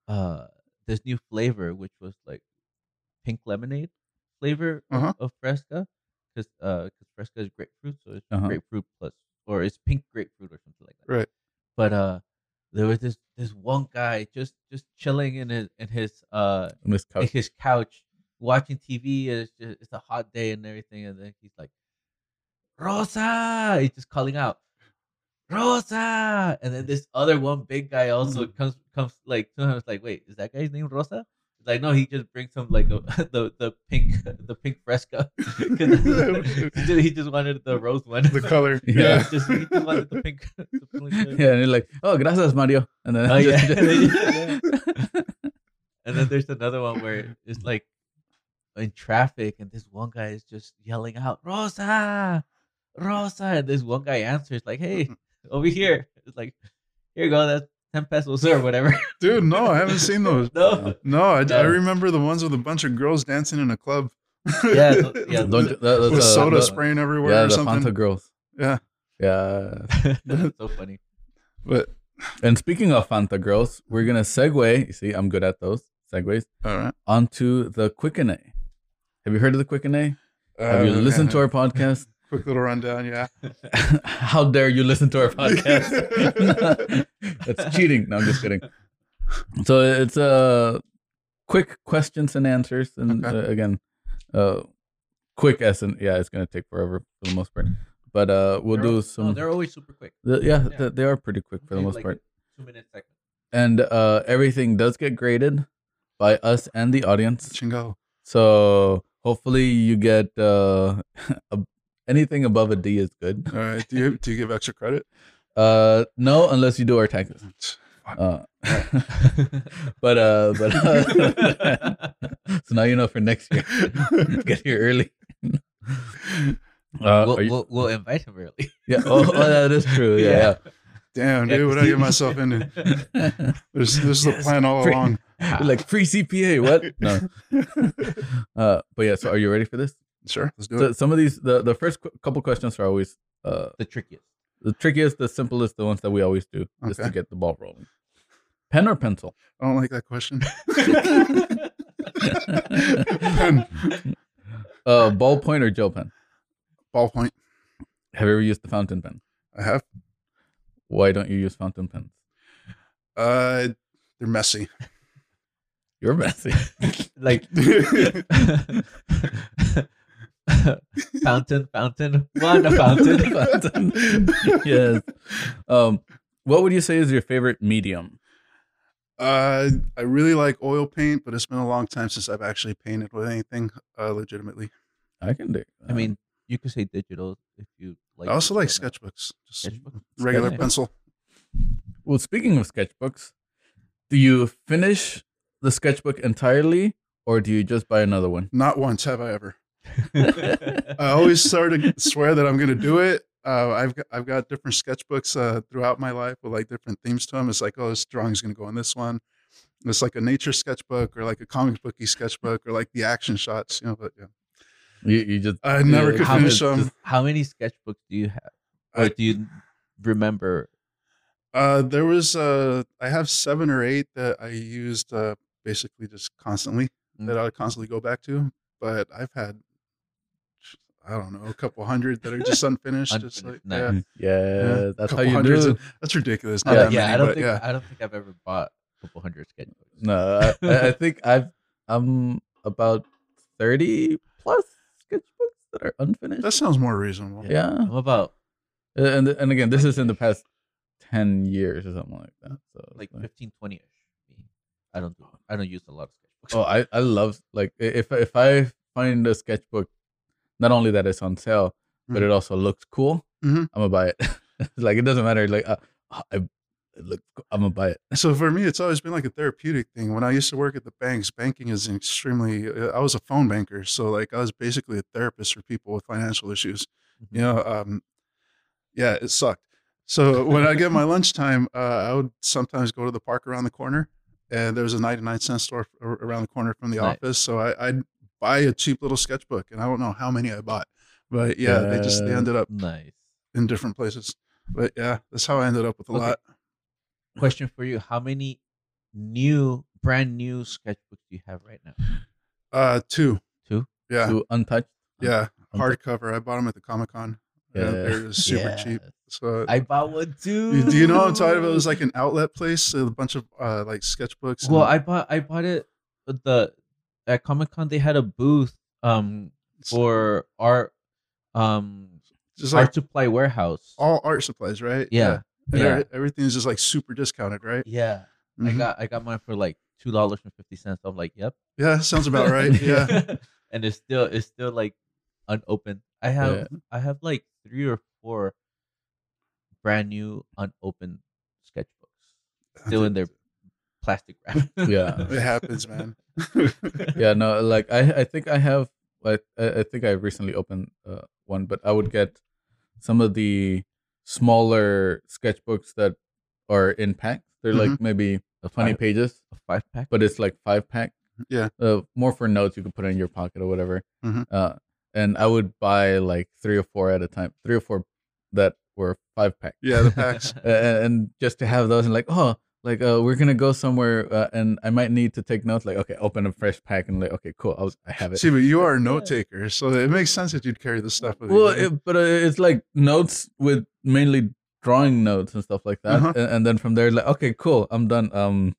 uh this new flavor, which was like pink lemonade flavor Uh-huh. of Fresca, because uh Fresca is grapefruit, so it's Uh-huh. grapefruit plus or it's pink grapefruit or something like that. Right. But uh, there was this this one guy just just chilling in his in his uh in couch. his couch watching TV. And it's just it's a hot day and everything, and then he's like, Rosa. He's just calling out. Rosa, and then this other one big guy also comes comes like him. Like, wait, is that guy's name Rosa? Like, no, he just brings him like a, the the pink the pink fresca. 'Cause he, just, wanted the rose one. The color. yeah, Yeah. just, he just wanted the pink. The pink Yeah, and you're like, oh, gracias, Mario. And then Oh, yeah. just- and then there's another one where it's like in traffic, and this one guy is just yelling out, "Rosa, Rosa!" And this one guy answers like, "Hey, over here." It's like, "Here you go, that's ten pesos or whatever." Dude, no, I haven't seen those. no, No, I, Yeah. I remember the ones with a bunch of girls dancing in a club. yeah, th- yeah. Don't, that, that's, with uh, soda the- spraying everywhere Yeah, or the something. Fanta girls. Yeah, Yeah. that's so funny. but And speaking of Fanta girls, we're gonna segue. You see, I'm good at those segues all right. onto the Quicken A. Have you heard of the Quicken A? Have you Uh, listened to our podcast? Quick little rundown? Yeah. How dare you listen to our podcast? That's cheating. No, I'm just kidding. So it's uh, quick questions and answers, and Okay. uh, again, uh, quick essence. Yeah, it's gonna take forever for the most part, but uh, we'll They're do no, some. they're always super quick. the- yeah, yeah. th- they are pretty quick for the most like part, Two minute segment. and uh, everything does get graded by us and the audience. Chingo. So hopefully you get uh, a, anything above a D is good. All right. Do you do you give extra credit? Uh, no, unless you do our taxes. Uh, but uh, but uh, so now you know for next year. Get here early. Uh, we'll, you- we'll, we'll invite him early. yeah. Oh, oh, that is true. Yeah. Damn, dude, what did I get myself into? yeah. This, this is the plan all free- along. Like free CPA. What? No. Uh, but yeah. So are you ready for this? Sure, let's do So it. some of these, the the first qu- couple questions are always uh the trickiest. the trickiest, the simplest, the ones that we always do, just to get the ball rolling. Pen or pencil? I don't like that question. Pen. uh, ballpoint or gel pen? Ballpoint. Have you ever used the fountain pen? I have. Why don't you use fountain pens? Uh, they're messy. You're messy. like fountain, fountain, one fountain. Fountain. yes. Um, what would you say is your favorite medium? Uh, I really like oil paint, but it's been a long time since I've actually painted with anything uh, legitimately. I can do. I mean, you could say digital if you like. I also like digital, sketchbooks, just Sketchbook? regular Sketch- pencil. well, speaking of sketchbooks, do you finish the sketchbook entirely, or do you just buy another one? Not once have I ever. I always sort of swear that I'm going to do it. Uh, I've got, I've got different sketchbooks uh, throughout my life with like different themes to them. It's like, oh, this drawing's going to go in this one. It's like a nature sketchbook or like a comic booky sketchbook or like the action shots, you know. But yeah, You, you just I never Yeah, could how finish many- them. How many sketchbooks do you have, or I- do you remember? Uh, there was uh, I have seven or eight that I used uh, basically just constantly Mm. that I would constantly go back to. But I've had I don't know a couple hundred that are just unfinished. just like Unfinished, yeah, yeah, Yeah, that's how you do. of- that's ridiculous. Not Yeah, that yeah, many, I don't but think yeah. I don't think I've ever bought a couple hundred sketchbooks. No, I, I I think I've I'm about thirty plus sketchbooks that are unfinished. That sounds more reasonable. yeah, I'm about Uh, and and again, this is in the past ten years or something like that. So like it's 15, 20 ish. I don't do. I don't use a lot of sketchbooks. Oh, I I love like if if I find a sketchbook, not only that it's on sale, but Mhm. it also looks cool, Mhm. I'm gonna buy it. like it doesn't matter. Like uh, I, cool, I'm gonna buy it. So for me, it's always been like a therapeutic thing. When I used to work at the banks, banking is an extremely. uh, I was a phone banker, so like I was basically a therapist for people with financial issues. Mm-hmm. You know, um, yeah, it sucked. So when I get my lunchtime, uh, I would sometimes go to the park around the corner, and there was a 99 cent store around the corner from the Nice. office. So I, I'd buy a cheap little sketchbook, and I don't know how many I bought, but yeah, they just they ended up Nice. in different places. But yeah, that's how I ended up with a Okay. lot. Question for you: How many new, brand new sketchbooks do you have right now? Uh, two. Two? Yeah. To untouched. Yeah, Untouched. hardcover. I bought them at the Comic Con. Yeah, Yeah. they're super cheap. So I bought one too. Do you know what I'm talking about? It was like an outlet place, a bunch of uh, like sketchbooks. Well, I bought I bought it uh, the at Comic Con they had a booth um for art um just like art supply warehouse. all art supplies, right? Yeah. And Yeah. every- everything's just like super discounted, right? Yeah, I Mhm. got I got mine for like two dollars and fifty cents. I'm like, yep. Yeah, sounds about right. Yeah. and it's still it's still like unopened. I have Yeah. I have like three or four brand new unopened sketchbooks still in their plastic wrap. Yeah. It happens, man. yeah no like i i think i have i i I think i recently opened uh, one but i would get some of the smaller sketchbooks that are in packs they're like maybe A 20 five, pages a five pack. but it's like five pack Yeah. uh, more for notes you could put in your pocket or whatever Mhm. uh and i would buy like three or four at a time three or four that were five pack yeah, the packs. and, and just to have those and like oh like uh we're gonna go somewhere uh, and i might need to take notes like okay open a fresh pack and like okay cool i, was, I have it See, but you are a note taker, so it makes sense that you'd carry this stuff with well you. it, but uh, it's like notes with mainly drawing notes and stuff like that Uh-huh. and, and then from there like okay cool i'm done um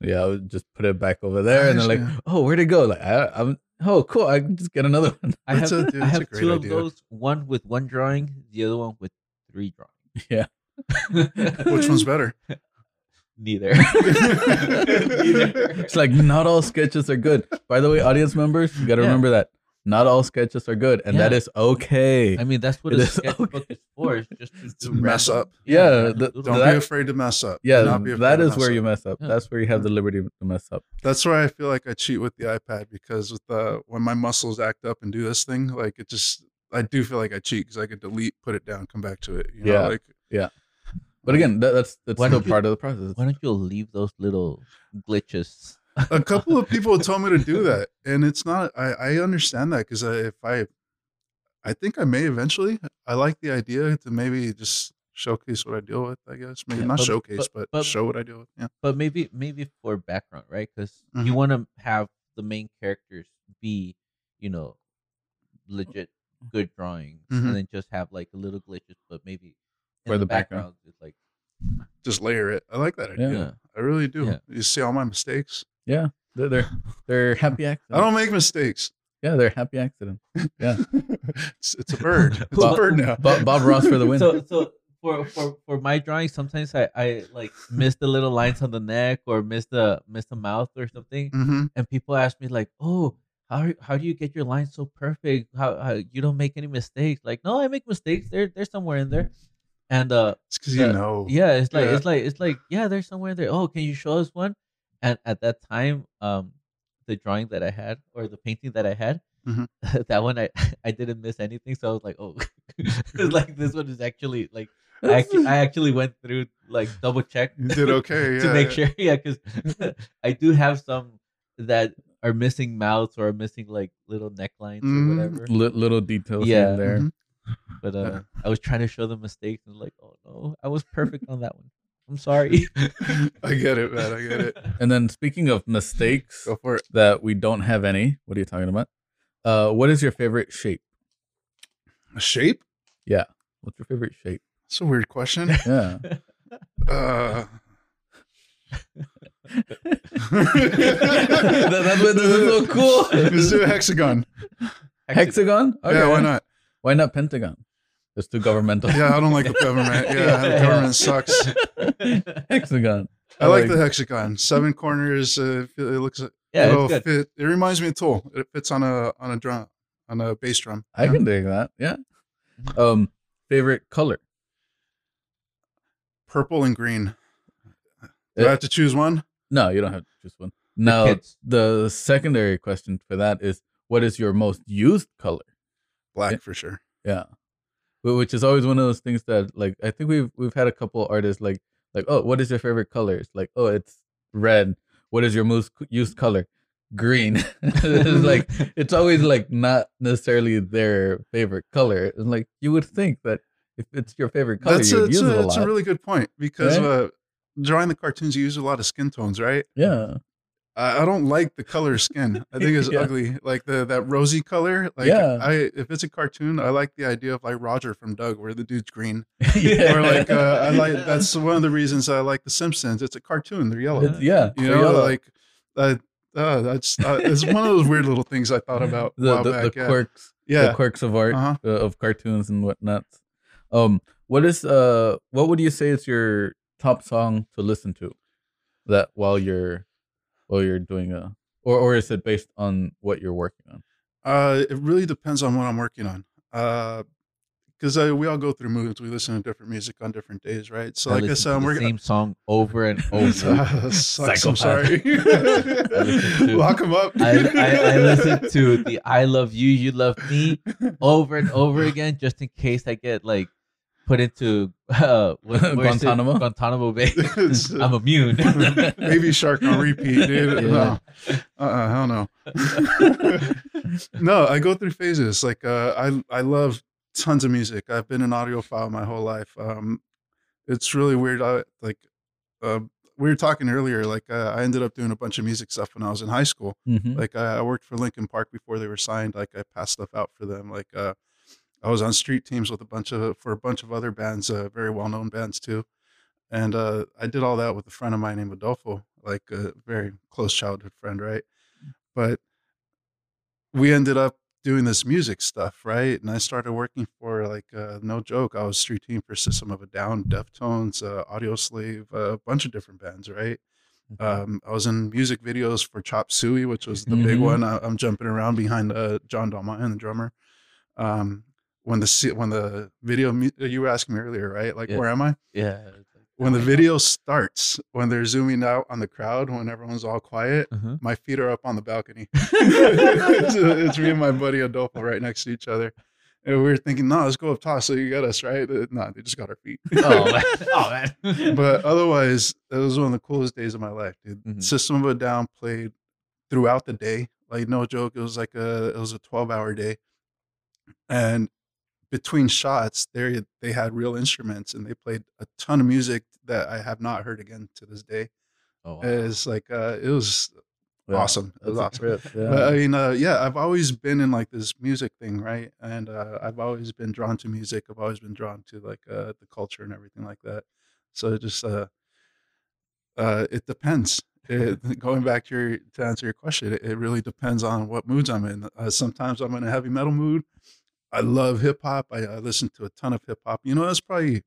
yeah i would just put it back over there and then like oh where'd it go like I, i'm oh cool i can just get another one I That's have a- dude, I have great two idea. of those. One with one drawing, the other one with three drawings. Yeah. Which one's better? Neither. Neither. it's like not all sketches are good by the way audience members you got to Yeah. remember that not all sketches are good and that Yeah. is okay I mean, that's what It a is sketchbook okay. is for. Is just to, To mess up. Yeah, random the- Don't That- be afraid to mess up. Yeah, not be afraid that to is mess where up. you mess up. Yeah. That's where you have the liberty to mess up. That's where I feel like I cheat with the iPad because with the when my muscles act up and do this thing, like it just I do feel like I cheat because I could delete, put it down, come back to it. You know, Yeah. like But again, that, that's that's Why still you- part of the process. Why don't you leave those little glitches? a couple of people told me to do that, and it's not. I I understand that because if I, I think I may eventually. I like the idea to maybe just showcase what I deal with. I guess maybe Yeah, not but- showcase, but- but, but- show what I deal with. Yeah. But maybe maybe for background, right? Because you Mhm. want to have the main characters be, you know, legit good drawings, Mhm. and then just have like a little glitches, but maybe in For the background. it's like Just layer it. I like that idea. yeah. I really do. Yeah. You see all my mistakes. yeah, they're they're, they're happy accidents. I don't make mistakes. Yeah, they're happy accidents. Yeah. it's, it's a bird. It's Bob- a bird now. Bob, Bob Ross for the win. So so for for for my drawing, sometimes I I like miss the little lines on the neck or miss the miss the mouth or something, hmm and people ask me like, oh. How, how do you get your lines so perfect? How, how you don't make any mistakes? Like no, I make mistakes. They're they're somewhere in there, and uh, It's because you Yeah. know. yeah, it's like Yeah. it's like it's like yeah, there's somewhere there. Oh, can you show us one? And at that time, um, the drawing that I had or the painting that I had, Mhm. that one I I didn't miss anything. So I was like, oh, it's like this one is actually like I actually I actually went through like double check You did okay. to make yeah. sure. Yeah, because I do have some that are missing mouths or are missing like little necklines Mm. or whatever. Li- little details Yeah. here and there. Mhm. But uh, Yeah. I was trying to show them mistakes and like, oh no, I was perfect on that one. I'm sorry. I get it, man. I get it. And then speaking of mistakes Go for it. that we don't have any, what are you talking about? Uh, what is your favorite shape? A shape? Yeah. What's your favorite shape? That's a weird question. Yeah. Uh, That- that's what this is so cool. let's do a hexagon. Hexagon? Yeah, why not? Why not pentagon? It's too governmental. Yeah, I don't like the government. Yeah, the government sucks. hexagon. I like the hexagon. Seven corners. Uh, it looks. Yeah, it'll it's good. fit. It reminds me of Tool. It fits on a on a drum on a bass drum. I Yeah. can dig that. Yeah. Um, favorite color? purple and green. Do Uh, I have to choose one? No, you don't have to choose one. Now, kids. the secondary question for that is, what is your most used color? Black Yeah. for sure. Yeah, Wh- which is always one of those things that, like, I think we've we've had a couple artists like, like, oh, what is your favorite color? It's like, oh, it's red. What is your most used color? Green. it's like it's always like not necessarily their favorite color. And like you would think that if it's your favorite color, That's you'd a, it's use a, a lot. a really good point because Right? uh, drawing the cartoons, you use a lot of skin tones, right? yeah, I, I don't like the color skin. I think it's Yeah. ugly. Like the that rosy color. Like Yeah. I if it's a cartoon, I like the idea of like Roger from Doug, where the dude's green. yeah. Or like uh, I like that's one of the reasons I like The Simpsons. It's a cartoon. They're yellow. It's- yeah, you know, yellow. like uh, uh, that's uh, it's one of those weird little things I thought about a the while the, back. the yeah. quirks, yeah. the quirks of art Uh-huh. uh, of cartoons and whatnot. Um, what is uh, what would you say is your top song to listen to? That while you're while you're doing a, or or is it based on what you're working on? Uh, it really depends on what I'm working on. Uh, because uh, we all go through moods. We listen to different music on different days, right? So, like I said, to I'm the working. same song over and over. Uh, sucks, I'm sorry. listen to- Lock him up. I, I, I listen to the "I Love You, You Love Me" over and over again, just in case I get like put into uh, what, where is it? Guantanamo? Guantanamo Bay. I'm immune. Baby Shark on repeat, dude. Yeah. No. Uh-uh, hell no. no, I go through phases. Like uh, I I love tons of music. I've been an audiophile my whole life. Um, it's really weird. I like uh, we were talking earlier. Like uh, I ended up doing a bunch of music stuff when I was in high school. Mhm. Like I, I worked for Linkin Park before they were signed. Like I passed stuff out for them. Like uh, I was on street teams with a bunch of for a bunch of other bands, uh, very well known bands too. And uh, I did all that with a friend of mine named Adolfo, like a very close childhood friend, right? But we ended up doing this music stuff, right? And I started working for like uh, no joke, I was street team for System of a Down, Deftones, uh, Audio Slave, a bunch of different bands, right? Um, I was in music videos for Chop Suey, which was the big Mhm. one. I, I'm jumping around behind uh, John Dolmayan, the drummer. Um, when the when the video you were asking me earlier, right? Like, Yeah. where am I? yeah. When the video starts, when they're zooming out on the crowd, when everyone's all quiet, uh-huh. my feet are up on the balcony. it's, it's me and my buddy Adolfo right next to each other. And we were thinking, no, let's go up top. So you got us, right? Uh, No, they just got our feet. Oh man. Oh man. but otherwise, it was one of the coolest days of my life, dude. Mhm. System of a Down played throughout the day. Like no joke, it was like a it was a twelve hour day, and between shots, they they had real instruments and they played a ton of music that I have not heard again to this day. Oh, wow. It's like uh, it was Yeah, awesome. It was awesome. trip, Yeah. But I mean, uh, yeah, I've always been in like this music thing, right? And uh, I've always been drawn to music. I've always been drawn to like uh, the culture and everything like that. So it just, uh, uh, it depends. It, going back to your to answer your question, it, it really depends on what moods I'm in. Uh, sometimes I'm in a heavy metal mood. I love hip hop. I, I listen to a ton of hip hop. You know, that's probably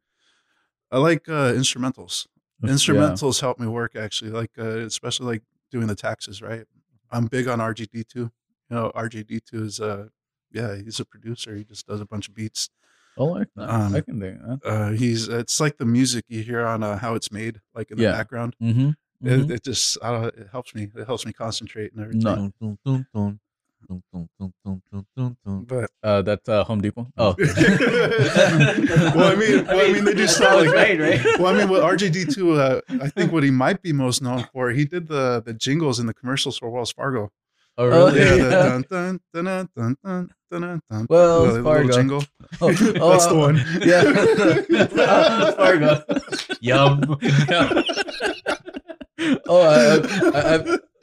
I like uh, instrumentals Yeah. instrumentals help me work actually like uh, especially like doing the taxes right i'm big on RJD2 you know RJD2 is uh yeah he's a producer he just does a bunch of beats I like that. Um, I can do that. uh he's it's like the music you hear on uh, how it's made like in the Yeah. background Mm-hmm. it, it just I don't, it helps me it helps me concentrate and everything No. But uh, that uh, Home Depot. Oh, well, I mean, well, I mean, they do solid. Great, right? Well, I mean, with RJD2, uh, I think what he might be most known for, he did the the jingles in the commercials for Wells Fargo. Oh, really? Yeah. Dun, dun, dun, dun, dun, dun, Wells Fargo. jingle. Oh, oh, That's the one. Yeah. Fargo. Yum. oh, I, I, I,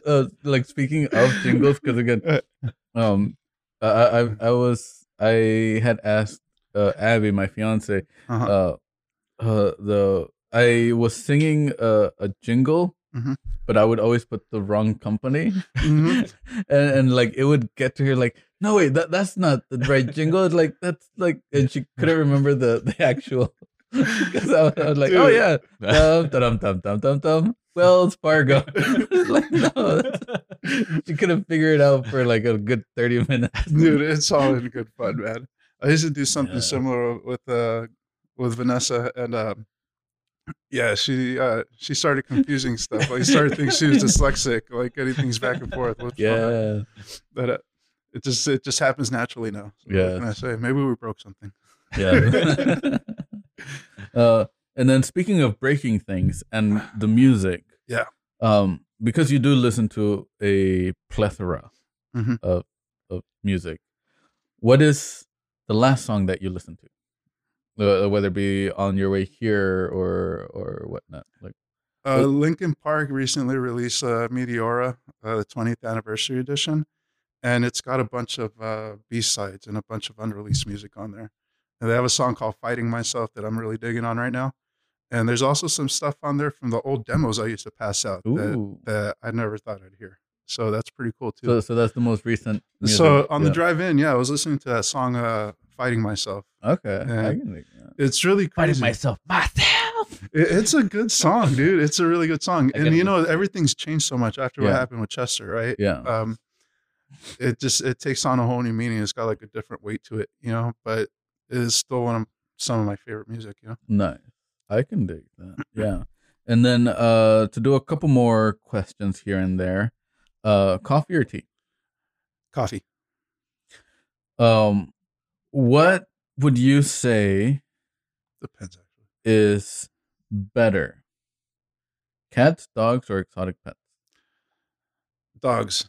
uh, like speaking of jingles, because again, um, I, I, I was, I had asked uh, Abby, my fiance, Uh-huh. uh, uh, the I was singing a, a jingle, Mhm. but I would always put the wrong company, Mhm. and and like it would get to her like, no wait, that that's not the right jingle. It's like that's like, and she couldn't remember the the actual. Because I, was- I was like, oh yeah, dum dum dum dum dum dum. Wells Fargo. like no, she couldn't figure it out for like a good thirty minutes. Dude, it's all in good fun, man. I used to do something Yeah. similar with uh with Vanessa and um yeah, she uh she started confusing stuff. Like started thinking she was dyslexic, like anything's back and forth. Uh, Yeah. but uh, it just it just happens naturally now. So Yeah. Can I say? Maybe we broke something. Yeah. uh, and then speaking of breaking things and the music, Yeah. Um, because you do listen to a plethora Mhm. of of music, what is the last song that you listened to? Uh, whether it be on your way here or or whatnot, like Uh, What- Linkin Park recently released uh, Meteora, uh, the 20th anniversary edition, and it's got a bunch of uh, B sides and a bunch of unreleased music on there. And they have a song called "Fighting Myself" that I'm really digging on right now. And there's also some stuff on there from the old demos I used to pass out that, that I never thought I'd hear. So that's pretty cool too. So, so that's the most recent. Music. So on the drive in, yeah, I was listening to that song, uh, "Fighting Myself." Okay. Yeah. I can dig that. It's really Fighting myself, myself. It- it's a good song, dude. It's a really good song, I and you know listen to it. everything's changed so much after what happened with Chester, right? Yeah. Um, it just it takes on a whole new meaning. It's got like a different weight to it, you know. But it is still one of some of my favorite music, you know. Nice. I can dig that. Yeah. And then uh to do a couple more questions here and there. Uh coffee or tea? Coffee. Um what would you say Depends actually. is better? Cats, dogs, or exotic pets? Dogs.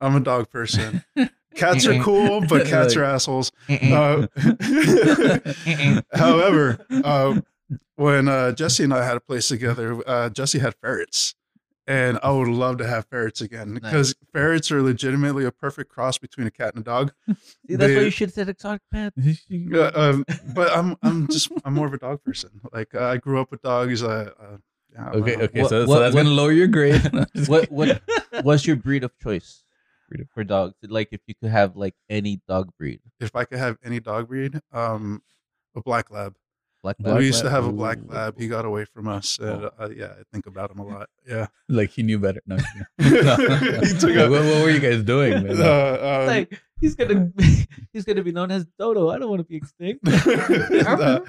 I'm a dog person. Cats are cool, but cats are assholes. Uh, however, uh, when uh, Jesse and I had a place together, uh, Jesse had ferrets, and I would love to have ferrets again because ferrets are legitimately a perfect cross between a cat and a dog. See, that's why you should have said exotic pet. Uh, um, but I'm I'm just I'm more of a dog person. Like uh, I grew up with dogs. Uh, uh, yeah, Okay, know. okay, What- so, so that's what- gonna lower your grade. What what what's your breed of choice for dogs? Like if you could have like any dog breed, If I could have any dog breed, um, a black lab. black Black lab. we used to have a black Ooh. lab. He got away from us, and Oh. uh, yeah, I think about him a lot. Yeah, like he knew better. No, He no. took what, a- what were you guys doing? Man? Uh, um, like he's gonna he's gonna be known as Dodo. I don't want to be extinct. no,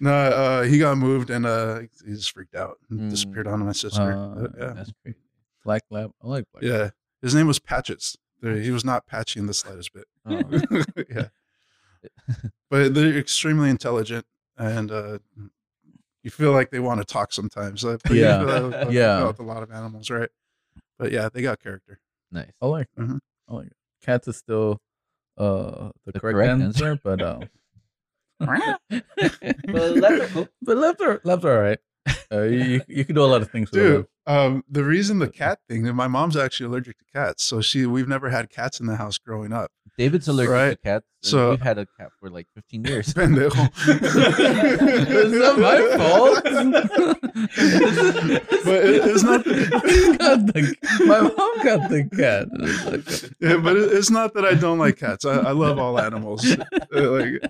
no, uh, he got moved and uh, he just freaked out and Mm. disappeared onto my sister. Uh, yeah, That's crazy. Black lab. I like black. yeah. His name was Patches. He was not patchy in the slightest bit. Oh. yeah, but they're extremely intelligent and uh, you feel like they want to talk sometimes. Uh, but you Yeah. feel that- that- Yeah. with a lot of animals, right? But yeah, they got character. nice. I like. That. Mhm. I like. It. Cats is still uh the, The correct, correct answer, answer. but uh, Well, left or but left are left are all right. Uh, you you- you can do a lot of things with Dude, them. Um, the reason the cat thing, my mom's actually allergic to cats, so she we've never had cats in the house growing up. David's allergic to cats. So- we've had a cat for like 15 years. Pendejo. It's not my fault. But it- it's not- the- my mom got the cat. Yeah, but it, it's not that I don't like cats. I, I love all animals. Like,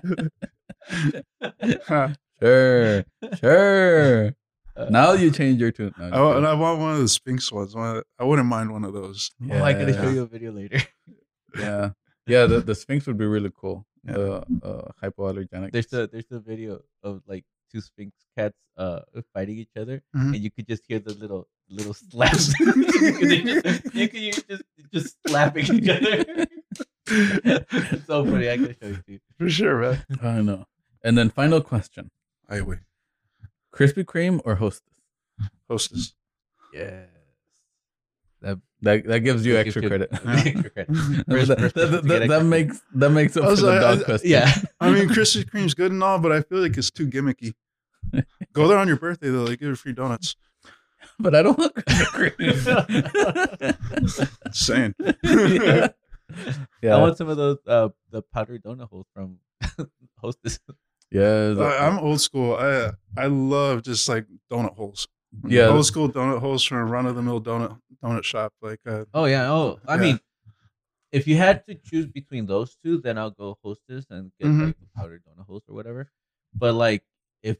Huh. Sure, sure. Uh, Now you change your tune. No, I, and I want one of the Sphynx ones. One- I wouldn't mind one of those. Oh, I gotta show you a video later. yeah, yeah. The, the Sphynx would be really cool. Yeah. Uh, uh, hypoallergenic. There's a there's a video of like two Sphynx cats uh fighting each other, Mhm. and you could just hear the little little slaps. you could just you could you could just just slapping each other. it's so funny. I gotta show you. For sure, man. I know. And then final question: I wait. Krispy Kreme or Hostess? Hostess. Yes. That that gives you That extra gives you- credit. extra credit. That, that- that- that makes that makes up I for was the dog I- question. Yeah. I mean, Krispy Kreme's good and all, but I feel like it's too gimmicky. Go there on your birthday though. They give you free donuts. but I don't want Krispy Kreme. Saying. yeah. yeah. I want some of those uh the powdered donut holes from Hostess. Yeah. I, I'm old school. I I love just like donut holes. Yeah. old school donut holes from a run of the mill donut donut shop. Like uh, Oh yeah. Oh, I Yeah. mean, if you had to choose between those two, then I'll go Hostess and get Mhm. like the powdered donut holes or whatever. But like, if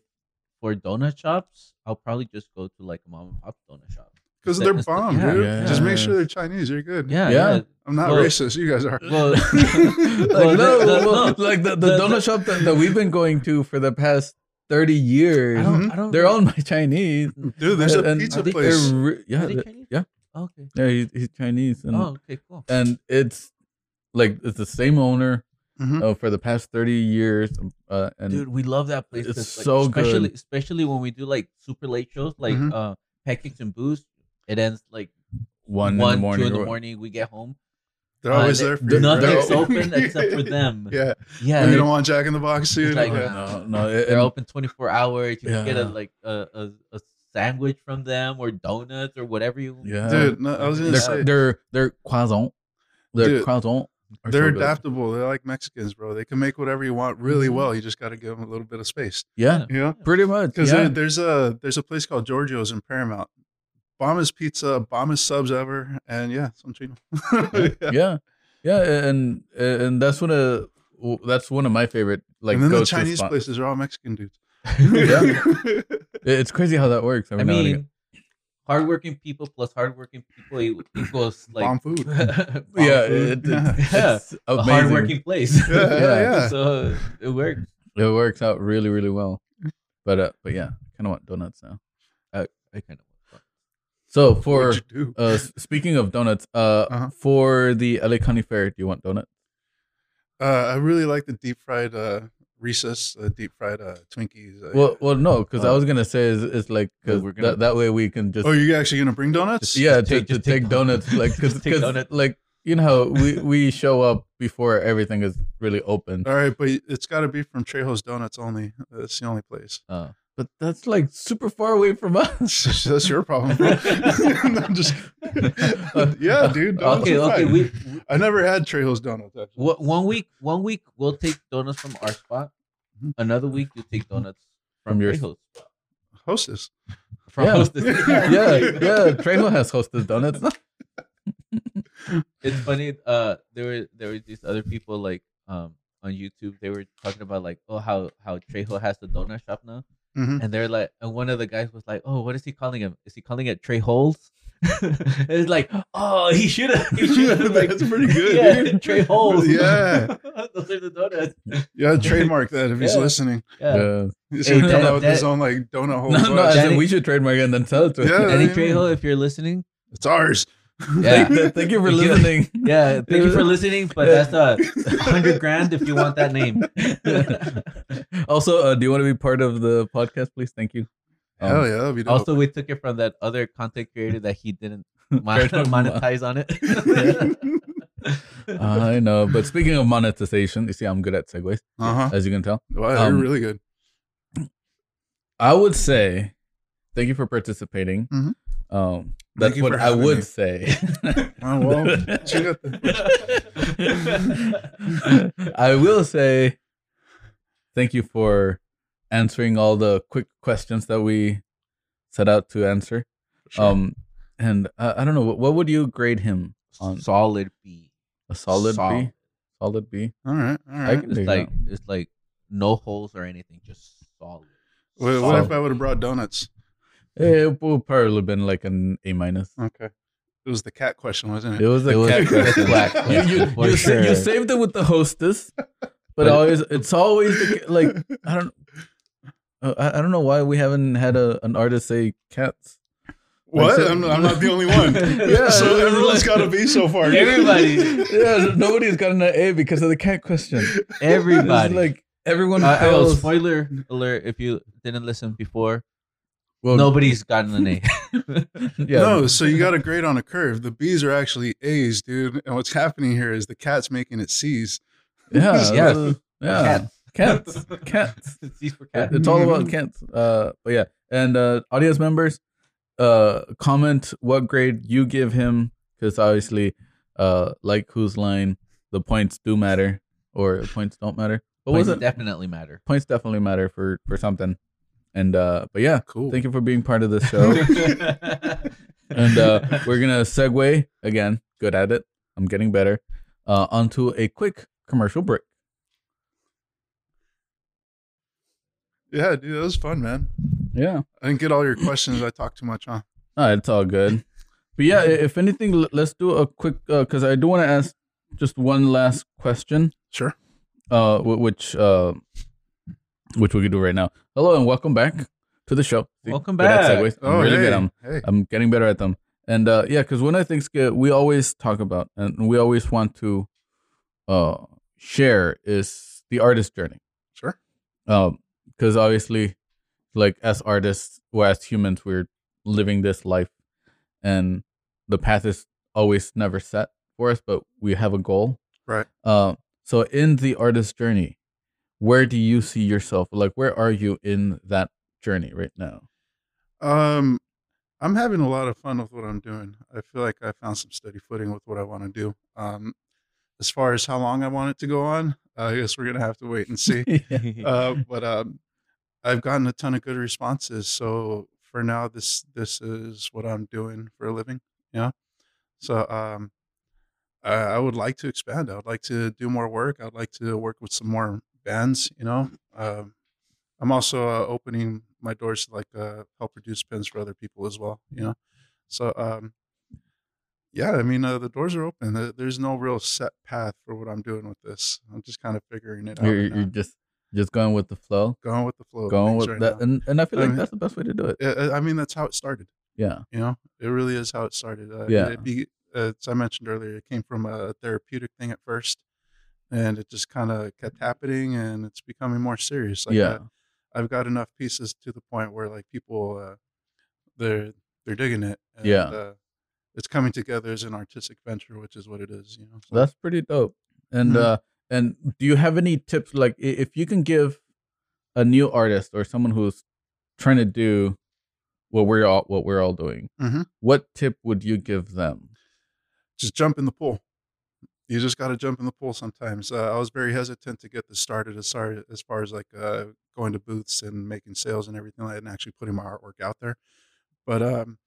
for donut shops, I'll probably just go to like a mom and pop donut shop. Because they're bomb, yeah, dude. yeah. Just make sure they're Chinese. You're good. Yeah, Yeah. yeah. I'm not Well- racist. You guys are. Well, like no, the- the- well, no. like the, the, The- donut the- shop that, that we've been going to for the past thirty years. I don't. I don't. They're all my Chinese. Dude, there's a pizza Are they- place. They're re- yeah, Are they Chinese? yeah, Oh, okay. yeah. He's, he's Chinese, and Oh, okay. Cool. and it's like it's the same owner Mhm. uh, for the past thirty years. Uh, and Dude, we love that place. it's 'cause, like, so good. especially, Especially when we do like super late shows, like Mhm. uh, pancakes and booze. It ends like one, one, in the morning. two in the morning. We get home. They're Uh, always they- there for you. Nothing's right? open except for them. yeah. Yeah, you they're, don't want Jack in the Box, dude. like- yeah. No, no. it- they're and- open twenty four hours. You can get a like a, a a sandwich from them or donuts or whatever you. yeah, Dude, no, I was gonna they're say they're they're croissant. They're Dude, croissant. they're so good. adaptable. They're like Mexicans, bro. They can make whatever you want really Mhm. well. You just got to give them a little bit of space. Yeah, You know, pretty much. because Yeah. there's a there's a place called Giorgio's in Paramount. Bombest pizza, bombest subs ever, and yeah, some chino. yeah, yeah, and and that's one of that's one of my favorite like and then the Chinese spots. places are all Mexican dudes. Yeah. It's crazy how that works. I now and mean, hardworking people plus hardworking people equals like Bomb food. bomb yeah, food. it, it, Yeah. it's a amazing. hardworking place. Yeah, yeah, yeah. So it works. It works out really, really well. But uh, but yeah, kind of want donuts now. I, I kind of So for do? uh, speaking of donuts, uh, Uh-huh. for the LA County Fair, do you want donuts? Uh, I really like the deep fried uh, Reese's, uh, deep fried uh, Twinkies. Uh, Well, well, no, because I Uh, was gonna say is it's like because we're gonna- that, that way we can just oh, you're actually gonna bring donuts? yeah just to, take- to just take take donuts like because Just take donuts. like you know we we show up before everything is really open, All right, but it's got to be from Trejo's Donuts only. That's the only place. uh, but that's like super far away from us. That's your problem, bro. I'm just, yeah, dude. Donuts okay, are okay. fine. We I never had Trejo's Donuts. Actually. one week, one week we'll take donuts from our spot. Mhm. Another week you take donuts from, From your your- host. Hostess. From Yeah. Hostess. yeah, yeah. Trejo has hosted donuts. it's funny. Uh, there were there were these other people like um on YouTube. They were talking about like oh how how Trejo has the donut shop now, Mhm. and they're like, and one of the guys was like, oh, what is he calling him? Is he calling it Trey Holes? it's like, oh, he should have. He should have. Like, That's pretty good, Yeah, dude. Trey Holes. Yeah. those are the donuts. Yeah, trademark that if he's Yeah. listening. Yeah. Yeah. He's Hey, come out with his own like donut hole. No, no, as Danny- we should trademark it and then sell it to Yeah. him. Danny yeah. Trejo, if you're listening, It's ours. Yeah, Thank, thank you for listening. yeah. Thank you for listening, but that's a hundred grand if you want that name. also, uh, do you want to be part of the podcast, please? Thank you. Um, Hell yeah, that'd be. Also, we took it from that other content creator that he didn't mon- monetize on it. I know, but speaking of monetization, you see, I'm good at segues, uh huh. as you can tell. Wow, Um, you're really good. I would say, thank you for participating. Mhm. Um, that's you what for I would me. say. Oh, well, chinga I will say, thank you for answering all the quick questions that we set out to answer. Sure. Um, and uh, I don't know, what, what would you grade him on? Solid B. A solid B? Solid. Solid B? all right, all I right. can It's like it's like no holes or anything, just solid. What, what if I would have brought donuts? It would probably have been like an A minus. Okay. It was the cat question, wasn't It it? was a It was cat a question. black you, you, you, sa- you saved it with the hostess, but, But- always it's always the, ca- like I don't uh, I, I don't know why we haven't had a, an artist say cats. What? Like, so- I'm, I'm not the only one. Yeah, so everyone's got to be so far. Everybody. yeah, nobody's gotten an A because of the cat question. It's Everybody. like everyone Uh, oh, fails. spoiler alert! If you didn't listen before, well, nobody's gotten an A. Yeah, No, so you got a grade on a curve. The B's are actually A's, dude. And what's happening here is the cat's making it C's. yeah, Yeah. uh, yeah. Cats, cats. C for cat. It's all about cats. Uh, but yeah, and uh, audience members, uh, comment what grade you give him because obviously, uh, like whose line, the points do matter or points don't matter. But Points was it definitely matter. points definitely matter for for something. And uh, but yeah, Cool. thank you for being part of the show. and uh, we're gonna segue again. Good at it. I'm getting better. Uh, onto a quick commercial break. Yeah, dude, that was fun, man. Yeah. I didn't get all your questions. I talked too much, huh? Oh, it's all good. But yeah, if anything, let's do a quick because I do want to ask just one last question. Sure. Uh, which uh, which we could do right now. Hello and welcome back to the show. Welcome good back. segues. I'm Oh, really hey, good. I'm hey. I'm getting better at them. And uh, yeah, because one of the things we always talk about and we always want to uh share is the artist journey. Sure. Um, because obviously, like as artists or as humans, we're living this life, and the path is always never set for us, but we have a goal. Right. Uh, so in the artist journey, where do you see yourself? Like, where are you in that journey right now? Um, I'm having a lot of fun with what I'm doing. I feel like I found some steady footing with what I want to do. Um, as far as how long I want it to go on, uh, I guess we're gonna have to wait and see. uh, but um, I've gotten a ton of good responses. So for now, this this is what I'm doing for a living. Yeah. so um, I, I would like to expand. I would like to do more work. I'd like to work with some more bands. You know, um, I'm also uh, opening my doors to like uh, help produce pins for other people as well. You know, so um, yeah, I mean uh, the doors are open. There's no real set path for what I'm doing with this. I'm just kind of figuring it out. You're, right you're now. just just going with the flow, going with the flow. going with right that, now. and and I feel I like mean- that's the best way to do it. I I mean, that's how it started. Yeah, You know, it really is how it started. Uh, Yeah. It be, as I mentioned earlier, it came from a therapeutic thing at first, and it just kind of kept happening, and it's becoming more serious. Like yeah, I, I've got enough pieces to the point where like people, uh, they're they're digging it. And, Yeah. Uh, it's coming together as an artistic venture, which is what it is. You know. So, that's pretty dope. And Mhm. uh, and do you have any tips? Like, if you can give a new artist or someone who's trying to do what we're all what we're all doing, Mhm. what tip would you give them? just jump in the pool. You just got to jump in the pool sometimes. Uh, I was very hesitant to get this started as far as far as like uh, going to booths and making sales and everything like that, and actually putting my artwork out there. But um,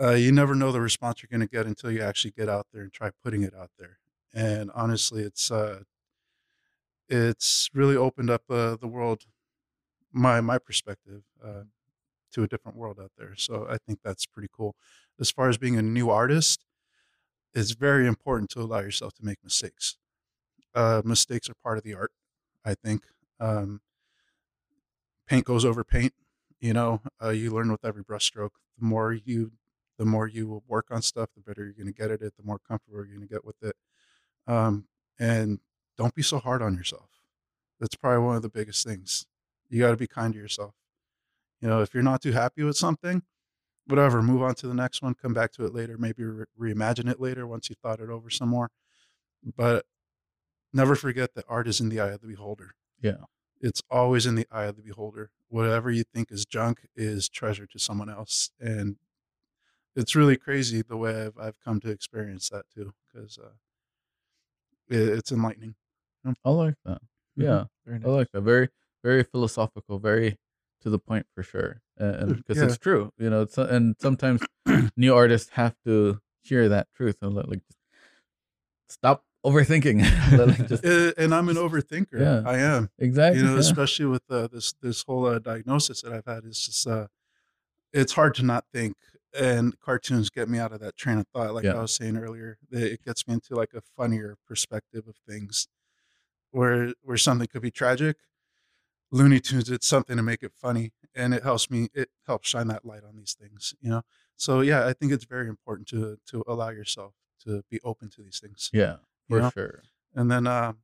uh, you never know the response you're going to get until you actually get out there and try putting it out there. And honestly, it's uh, it's really opened up uh, the world, my my perspective, uh, to a different world out there. So I think that's pretty cool. As far as being a new artist, it's very important to allow yourself to make mistakes. Uh, mistakes are part of the art, I think. Um, paint goes over paint. You know, uh, you learn with every brushstroke. The more you, the more you work on stuff, the better you're going to get at it. The more comfortable you're going to get with it. Um, and don't be so hard on yourself. That's probably one of the biggest things. You got to be kind to yourself. You know, if you're not too happy with something, whatever, move on to the next one, come back to it later, maybe re- reimagine it later once you thought it over some more. But never forget that art is in the eye of the beholder. Yeah. It's always in the eye of the beholder. Whatever you think is junk is treasure to someone else. And it's really crazy the way I've, I've come to experience that too, because uh, it, it's enlightening. I like that. Mm-hmm. Yeah, Very I like that. Very very philosophical. Very to the point for sure. And because Yeah. it's true, you know. It's, and sometimes new artists have to hear that truth and like, like stop overthinking. like just Uh, and I'm an overthinker. Yeah. I am. exactly. you know yeah. especially with uh, this this whole uh, diagnosis that i've had it's just uh it's hard to not think and cartoons get me out of that train of thought like Yeah. i was saying earlier It- it gets me into like a funnier perspective of things where where something could be tragic looney tunes did something to make it funny and it helps me it helps shine that light on these things you know so yeah i think it's very important to to allow yourself to be open to these things Yeah, for you know? sure. and then uh,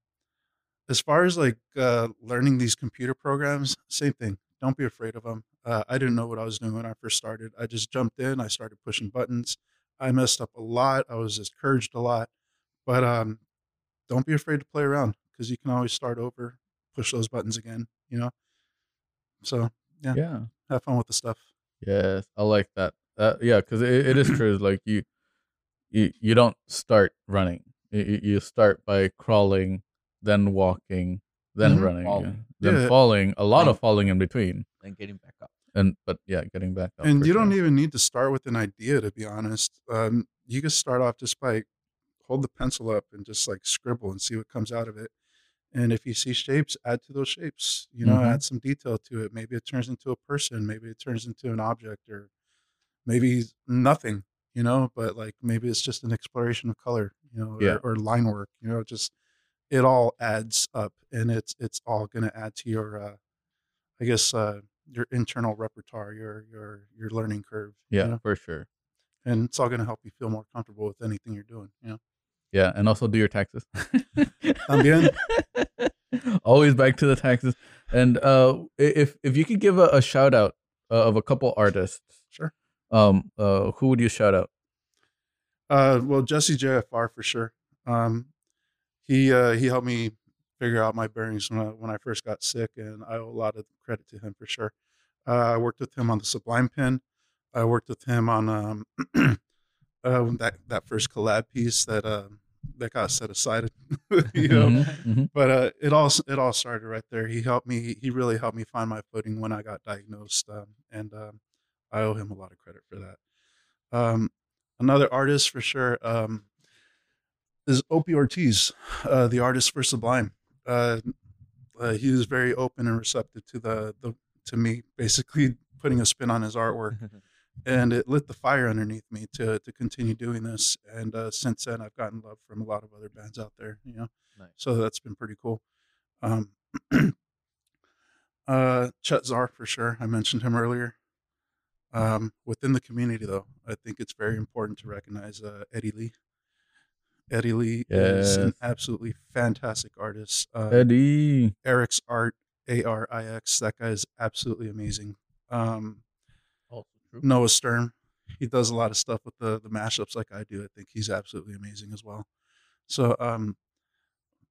as far as like uh, learning these computer programs, same thing. Don't be afraid of them. Uh, I didn't know what I was doing when I first started. I just jumped in. I started pushing buttons. I messed up a lot. I was discouraged a lot. But um, don't be afraid to play around because you can always start over, push those buttons again, you know? So Yeah. Yeah. have fun with the stuff. Yes, I like that. Uh, yeah, because it, it is true. Like you, you, you don't start running. You, you- you start by crawling, then walking, then Mhm. running, Falling. yeah. then Yeah. falling. A lot Right. of falling in between, Then getting back up. and but yeah, getting back up. and for you don't even need to start with an idea to be honest um, you can start off just by hold the pencil up and just like scribble and see what comes out of it and if you see shapes add to those shapes you know Mhm. add some detail to it maybe it turns into a person maybe it turns into an object or maybe nothing you know but like maybe it's just an exploration of color you know Yeah. or, or line work you know just it all adds up and it's it's all going to add to your uh i guess uh your internal repertoire your your your learning curve you Yeah, know? for sure. and it's all going to help you feel more comfortable with anything you're doing you know Yeah, and also do your taxes. También. Always back to the taxes. And uh, if if you could give a, a shout out uh, of a couple artists, sure um, uh, who would you shout out? uh well jesse jfr for sure um he uh he helped me figure out my bearings when I, when I first got sick and i owe a lot of credit to him for sure uh, i worked with him on the sublime pin i worked with him on um uh, that that first collab piece that uh that got set aside you know Mhm, mhm. but uh, it all it all started right there. He helped me. He really helped me find my footing when I got diagnosed, um, and um, I owe him a lot of credit for that. Um, another artist for sure um, is Opie Ortiz, uh, the artist for Sublime. Uh, uh, he was very open and receptive to the, the to me basically putting a spin on his artwork and it lit the fire underneath me to to continue doing this. And uh, since then, I've gotten love from a lot of other bands out there. You know, Nice. so that's been pretty cool. Um, uh, Chet Zar for sure. I mentioned him earlier. Um, within the community, though, I think it's very important to recognize uh, Eddy Lee. Eddy Lee is an absolutely fantastic artist. Uh, Eddy. Arix art, A R I X. That guy is absolutely amazing. Um. Noah Sturm. He does a lot of stuff with the the mashups like I do. I think he's absolutely amazing as well. So um,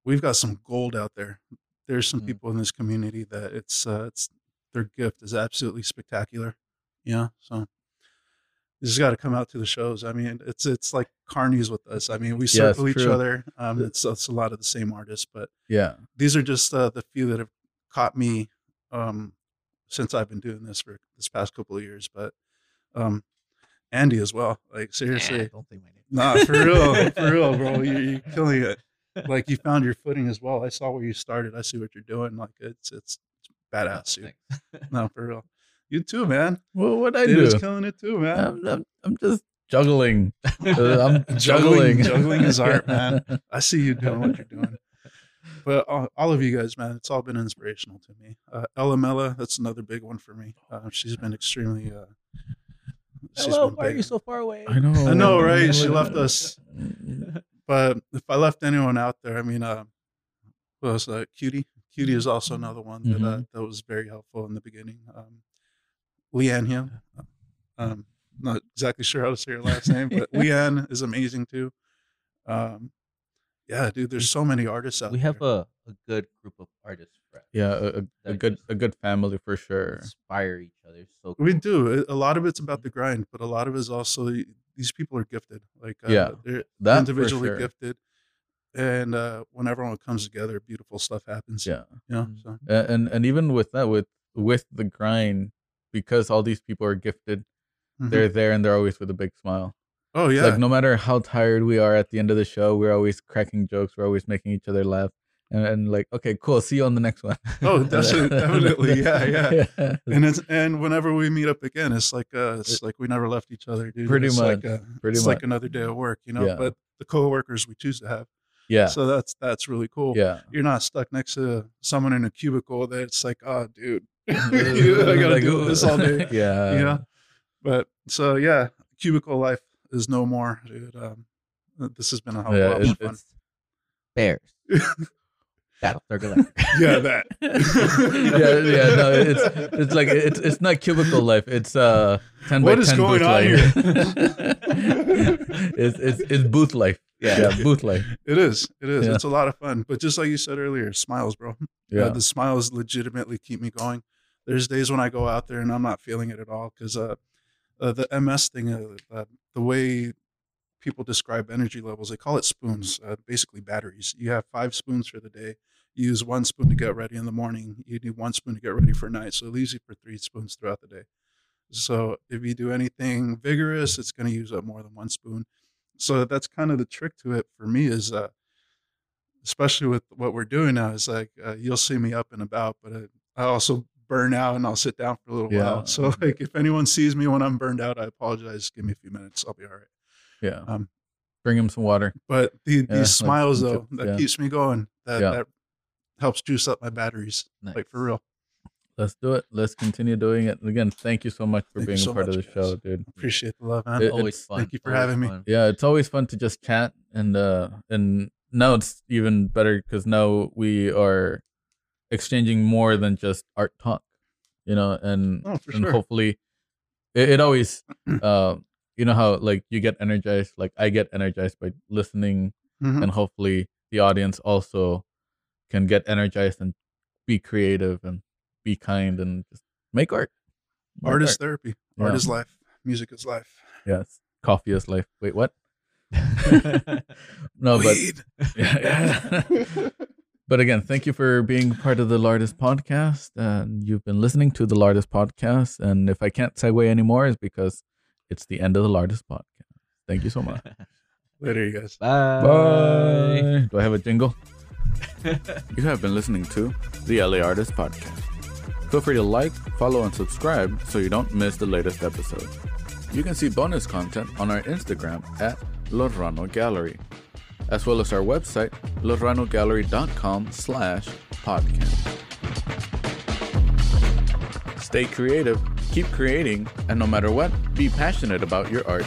we've got some gold out there. There's some Mm. people in this community that it's uh, it's their gift is absolutely spectacular. Yeah, so you just got to come out to the shows. I mean, it's it's like carnies with us. I mean, we Yes, circle each other. Um, it's it's a lot of the same artists, but Yeah. these are just uh, the few that have caught me um, since I've been doing this for this past couple of years. But um, Andy as well. Like seriously, don't think my name. nah, for real, for real, bro. You're, you're killing it. Like you found your footing as well. I saw where you started. I see what you're doing. Like it's it's, it's badass, dude. No, for real. You too, man. Well, what I Dude do? is killing it too, man. I'm, I'm, I'm just juggling. Uh, I'm Juggling- juggling. juggling is art, man. I see you doing what you're doing. But all, all of you guys, man, it's all been inspirational to me. Uh, Ela Mella, that's another big one for me. Uh, she's been extremely. Uh, she's Hello, been why are you so far away? I know. I know, right? She left us. But if I left anyone out there, I mean, uh, who else? Uh, Cutie. Cutie is also another one that uh, Mhm. that was very helpful in the beginning. Um, Leanne Hume. Um, not exactly sure how to say her last name, but Leanne is amazing too. Um, yeah, dude, there's so many artists out we there. have a, a good group of artists friends. Yeah, a, a, a good a good family for sure. Inspire each other. So We do. A lot of it's about the grind, but a lot of it is also these people are gifted. Like uh, Yeah, they're That individually sure. gifted, and uh, when everyone comes together, beautiful stuff happens. Yeah, you know. Mhm. So and and even with that, with with the grind, because all these people are gifted, mhm. they're there and they're always with a big smile. oh yeah, Like no matter how tired we are at the end of the show, we're always cracking jokes. We're always making each other laugh. And, and like, okay, cool. See you on the next one. Oh, definitely- definitely. Yeah, yeah. and it's and whenever we meet up again, it's like uh, it's like we never left each other, dude. Pretty it's Like, much, uh, pretty it's much. like another day of work, you know. Yeah. But the coworkers we choose to have, Yeah. so that's that's really cool. Yeah. You're not stuck next to someone in a cubicle that's like, oh, dude, I gotta Like, do this all day. Yeah. you know. But so yeah, cubicle life is no more, dude. Um, this has been a hell of Yeah, lot it- fun. Bears. Battlestar Galactica. Yeah, that. yeah, yeah, no, it's it's like it's it's not cubicle life. It's uh ten What by is ten going booth on life. it's it's it's booth life. Yeah. Yeah, booth life. It is. It is. Yeah. It's a lot of fun. But just like you said earlier, smiles, bro. Uh, Yeah, the smiles legitimately keep me going. There's days when I go out there and I'm not feeling it at all because uh, uh, the MS thing, uh, uh, the way people describe energy levels, they call it spoons, uh, basically batteries. You have five spoons for the day. You use one spoon to get ready in the morning. You need one spoon to get ready for night. So it leaves you for three spoons throughout the day. So if you do anything vigorous, it's going to use up more than one spoon. So that's kind of the trick to it for me is, uh, especially with what we're doing now, is like uh, you'll see me up and about, but uh, I also burn out and I'll sit down for a little Yeah. while. So like if anyone sees me when I'm burned out, I apologize. Give me a few minutes. I'll be all right. yeah. Um, Bring him some water. but the, Yeah, these smiles some though, that yeah. keeps me going. That Yeah. that helps juice up my batteries. Like for real. Let's do it. Let's continue doing it. And again, thank you so much for Thank being so a part of the much, show, dude. Appreciate the love, man. It- always fun. thank you for always having me. Yeah, it's always fun to just chat and uh and now it's even better because now we are exchanging more than just art talk, you know, and Oh, and sure. hopefully it, it always uh you know how like you get energized, like I get energized by listening Mhm. and hopefully the audience also can get energized and be creative and be kind and just make art. Make Art is art. therapy. Art is life. Music is life. Yes. Coffee is life. Wait, what? no, but yeah, yeah. But again, thank you for being part of the LA Artist podcast. And you've been listening to the LA Artist podcast. And if I can't segue anymore, is because it's the end of the LA Artist podcast. Thank you so much. Later, you guys. Bye. Bye. Do I have a jingle? You have been listening to the LA Artist Podcast. Feel free to like, follow, and subscribe so you don't miss the latest episode. You can see bonus content on our Instagram at Los Ruano Gallery, as well as our website, losruanogallery.com slash podcast. Stay creative, keep creating, and no matter what, be passionate about your art.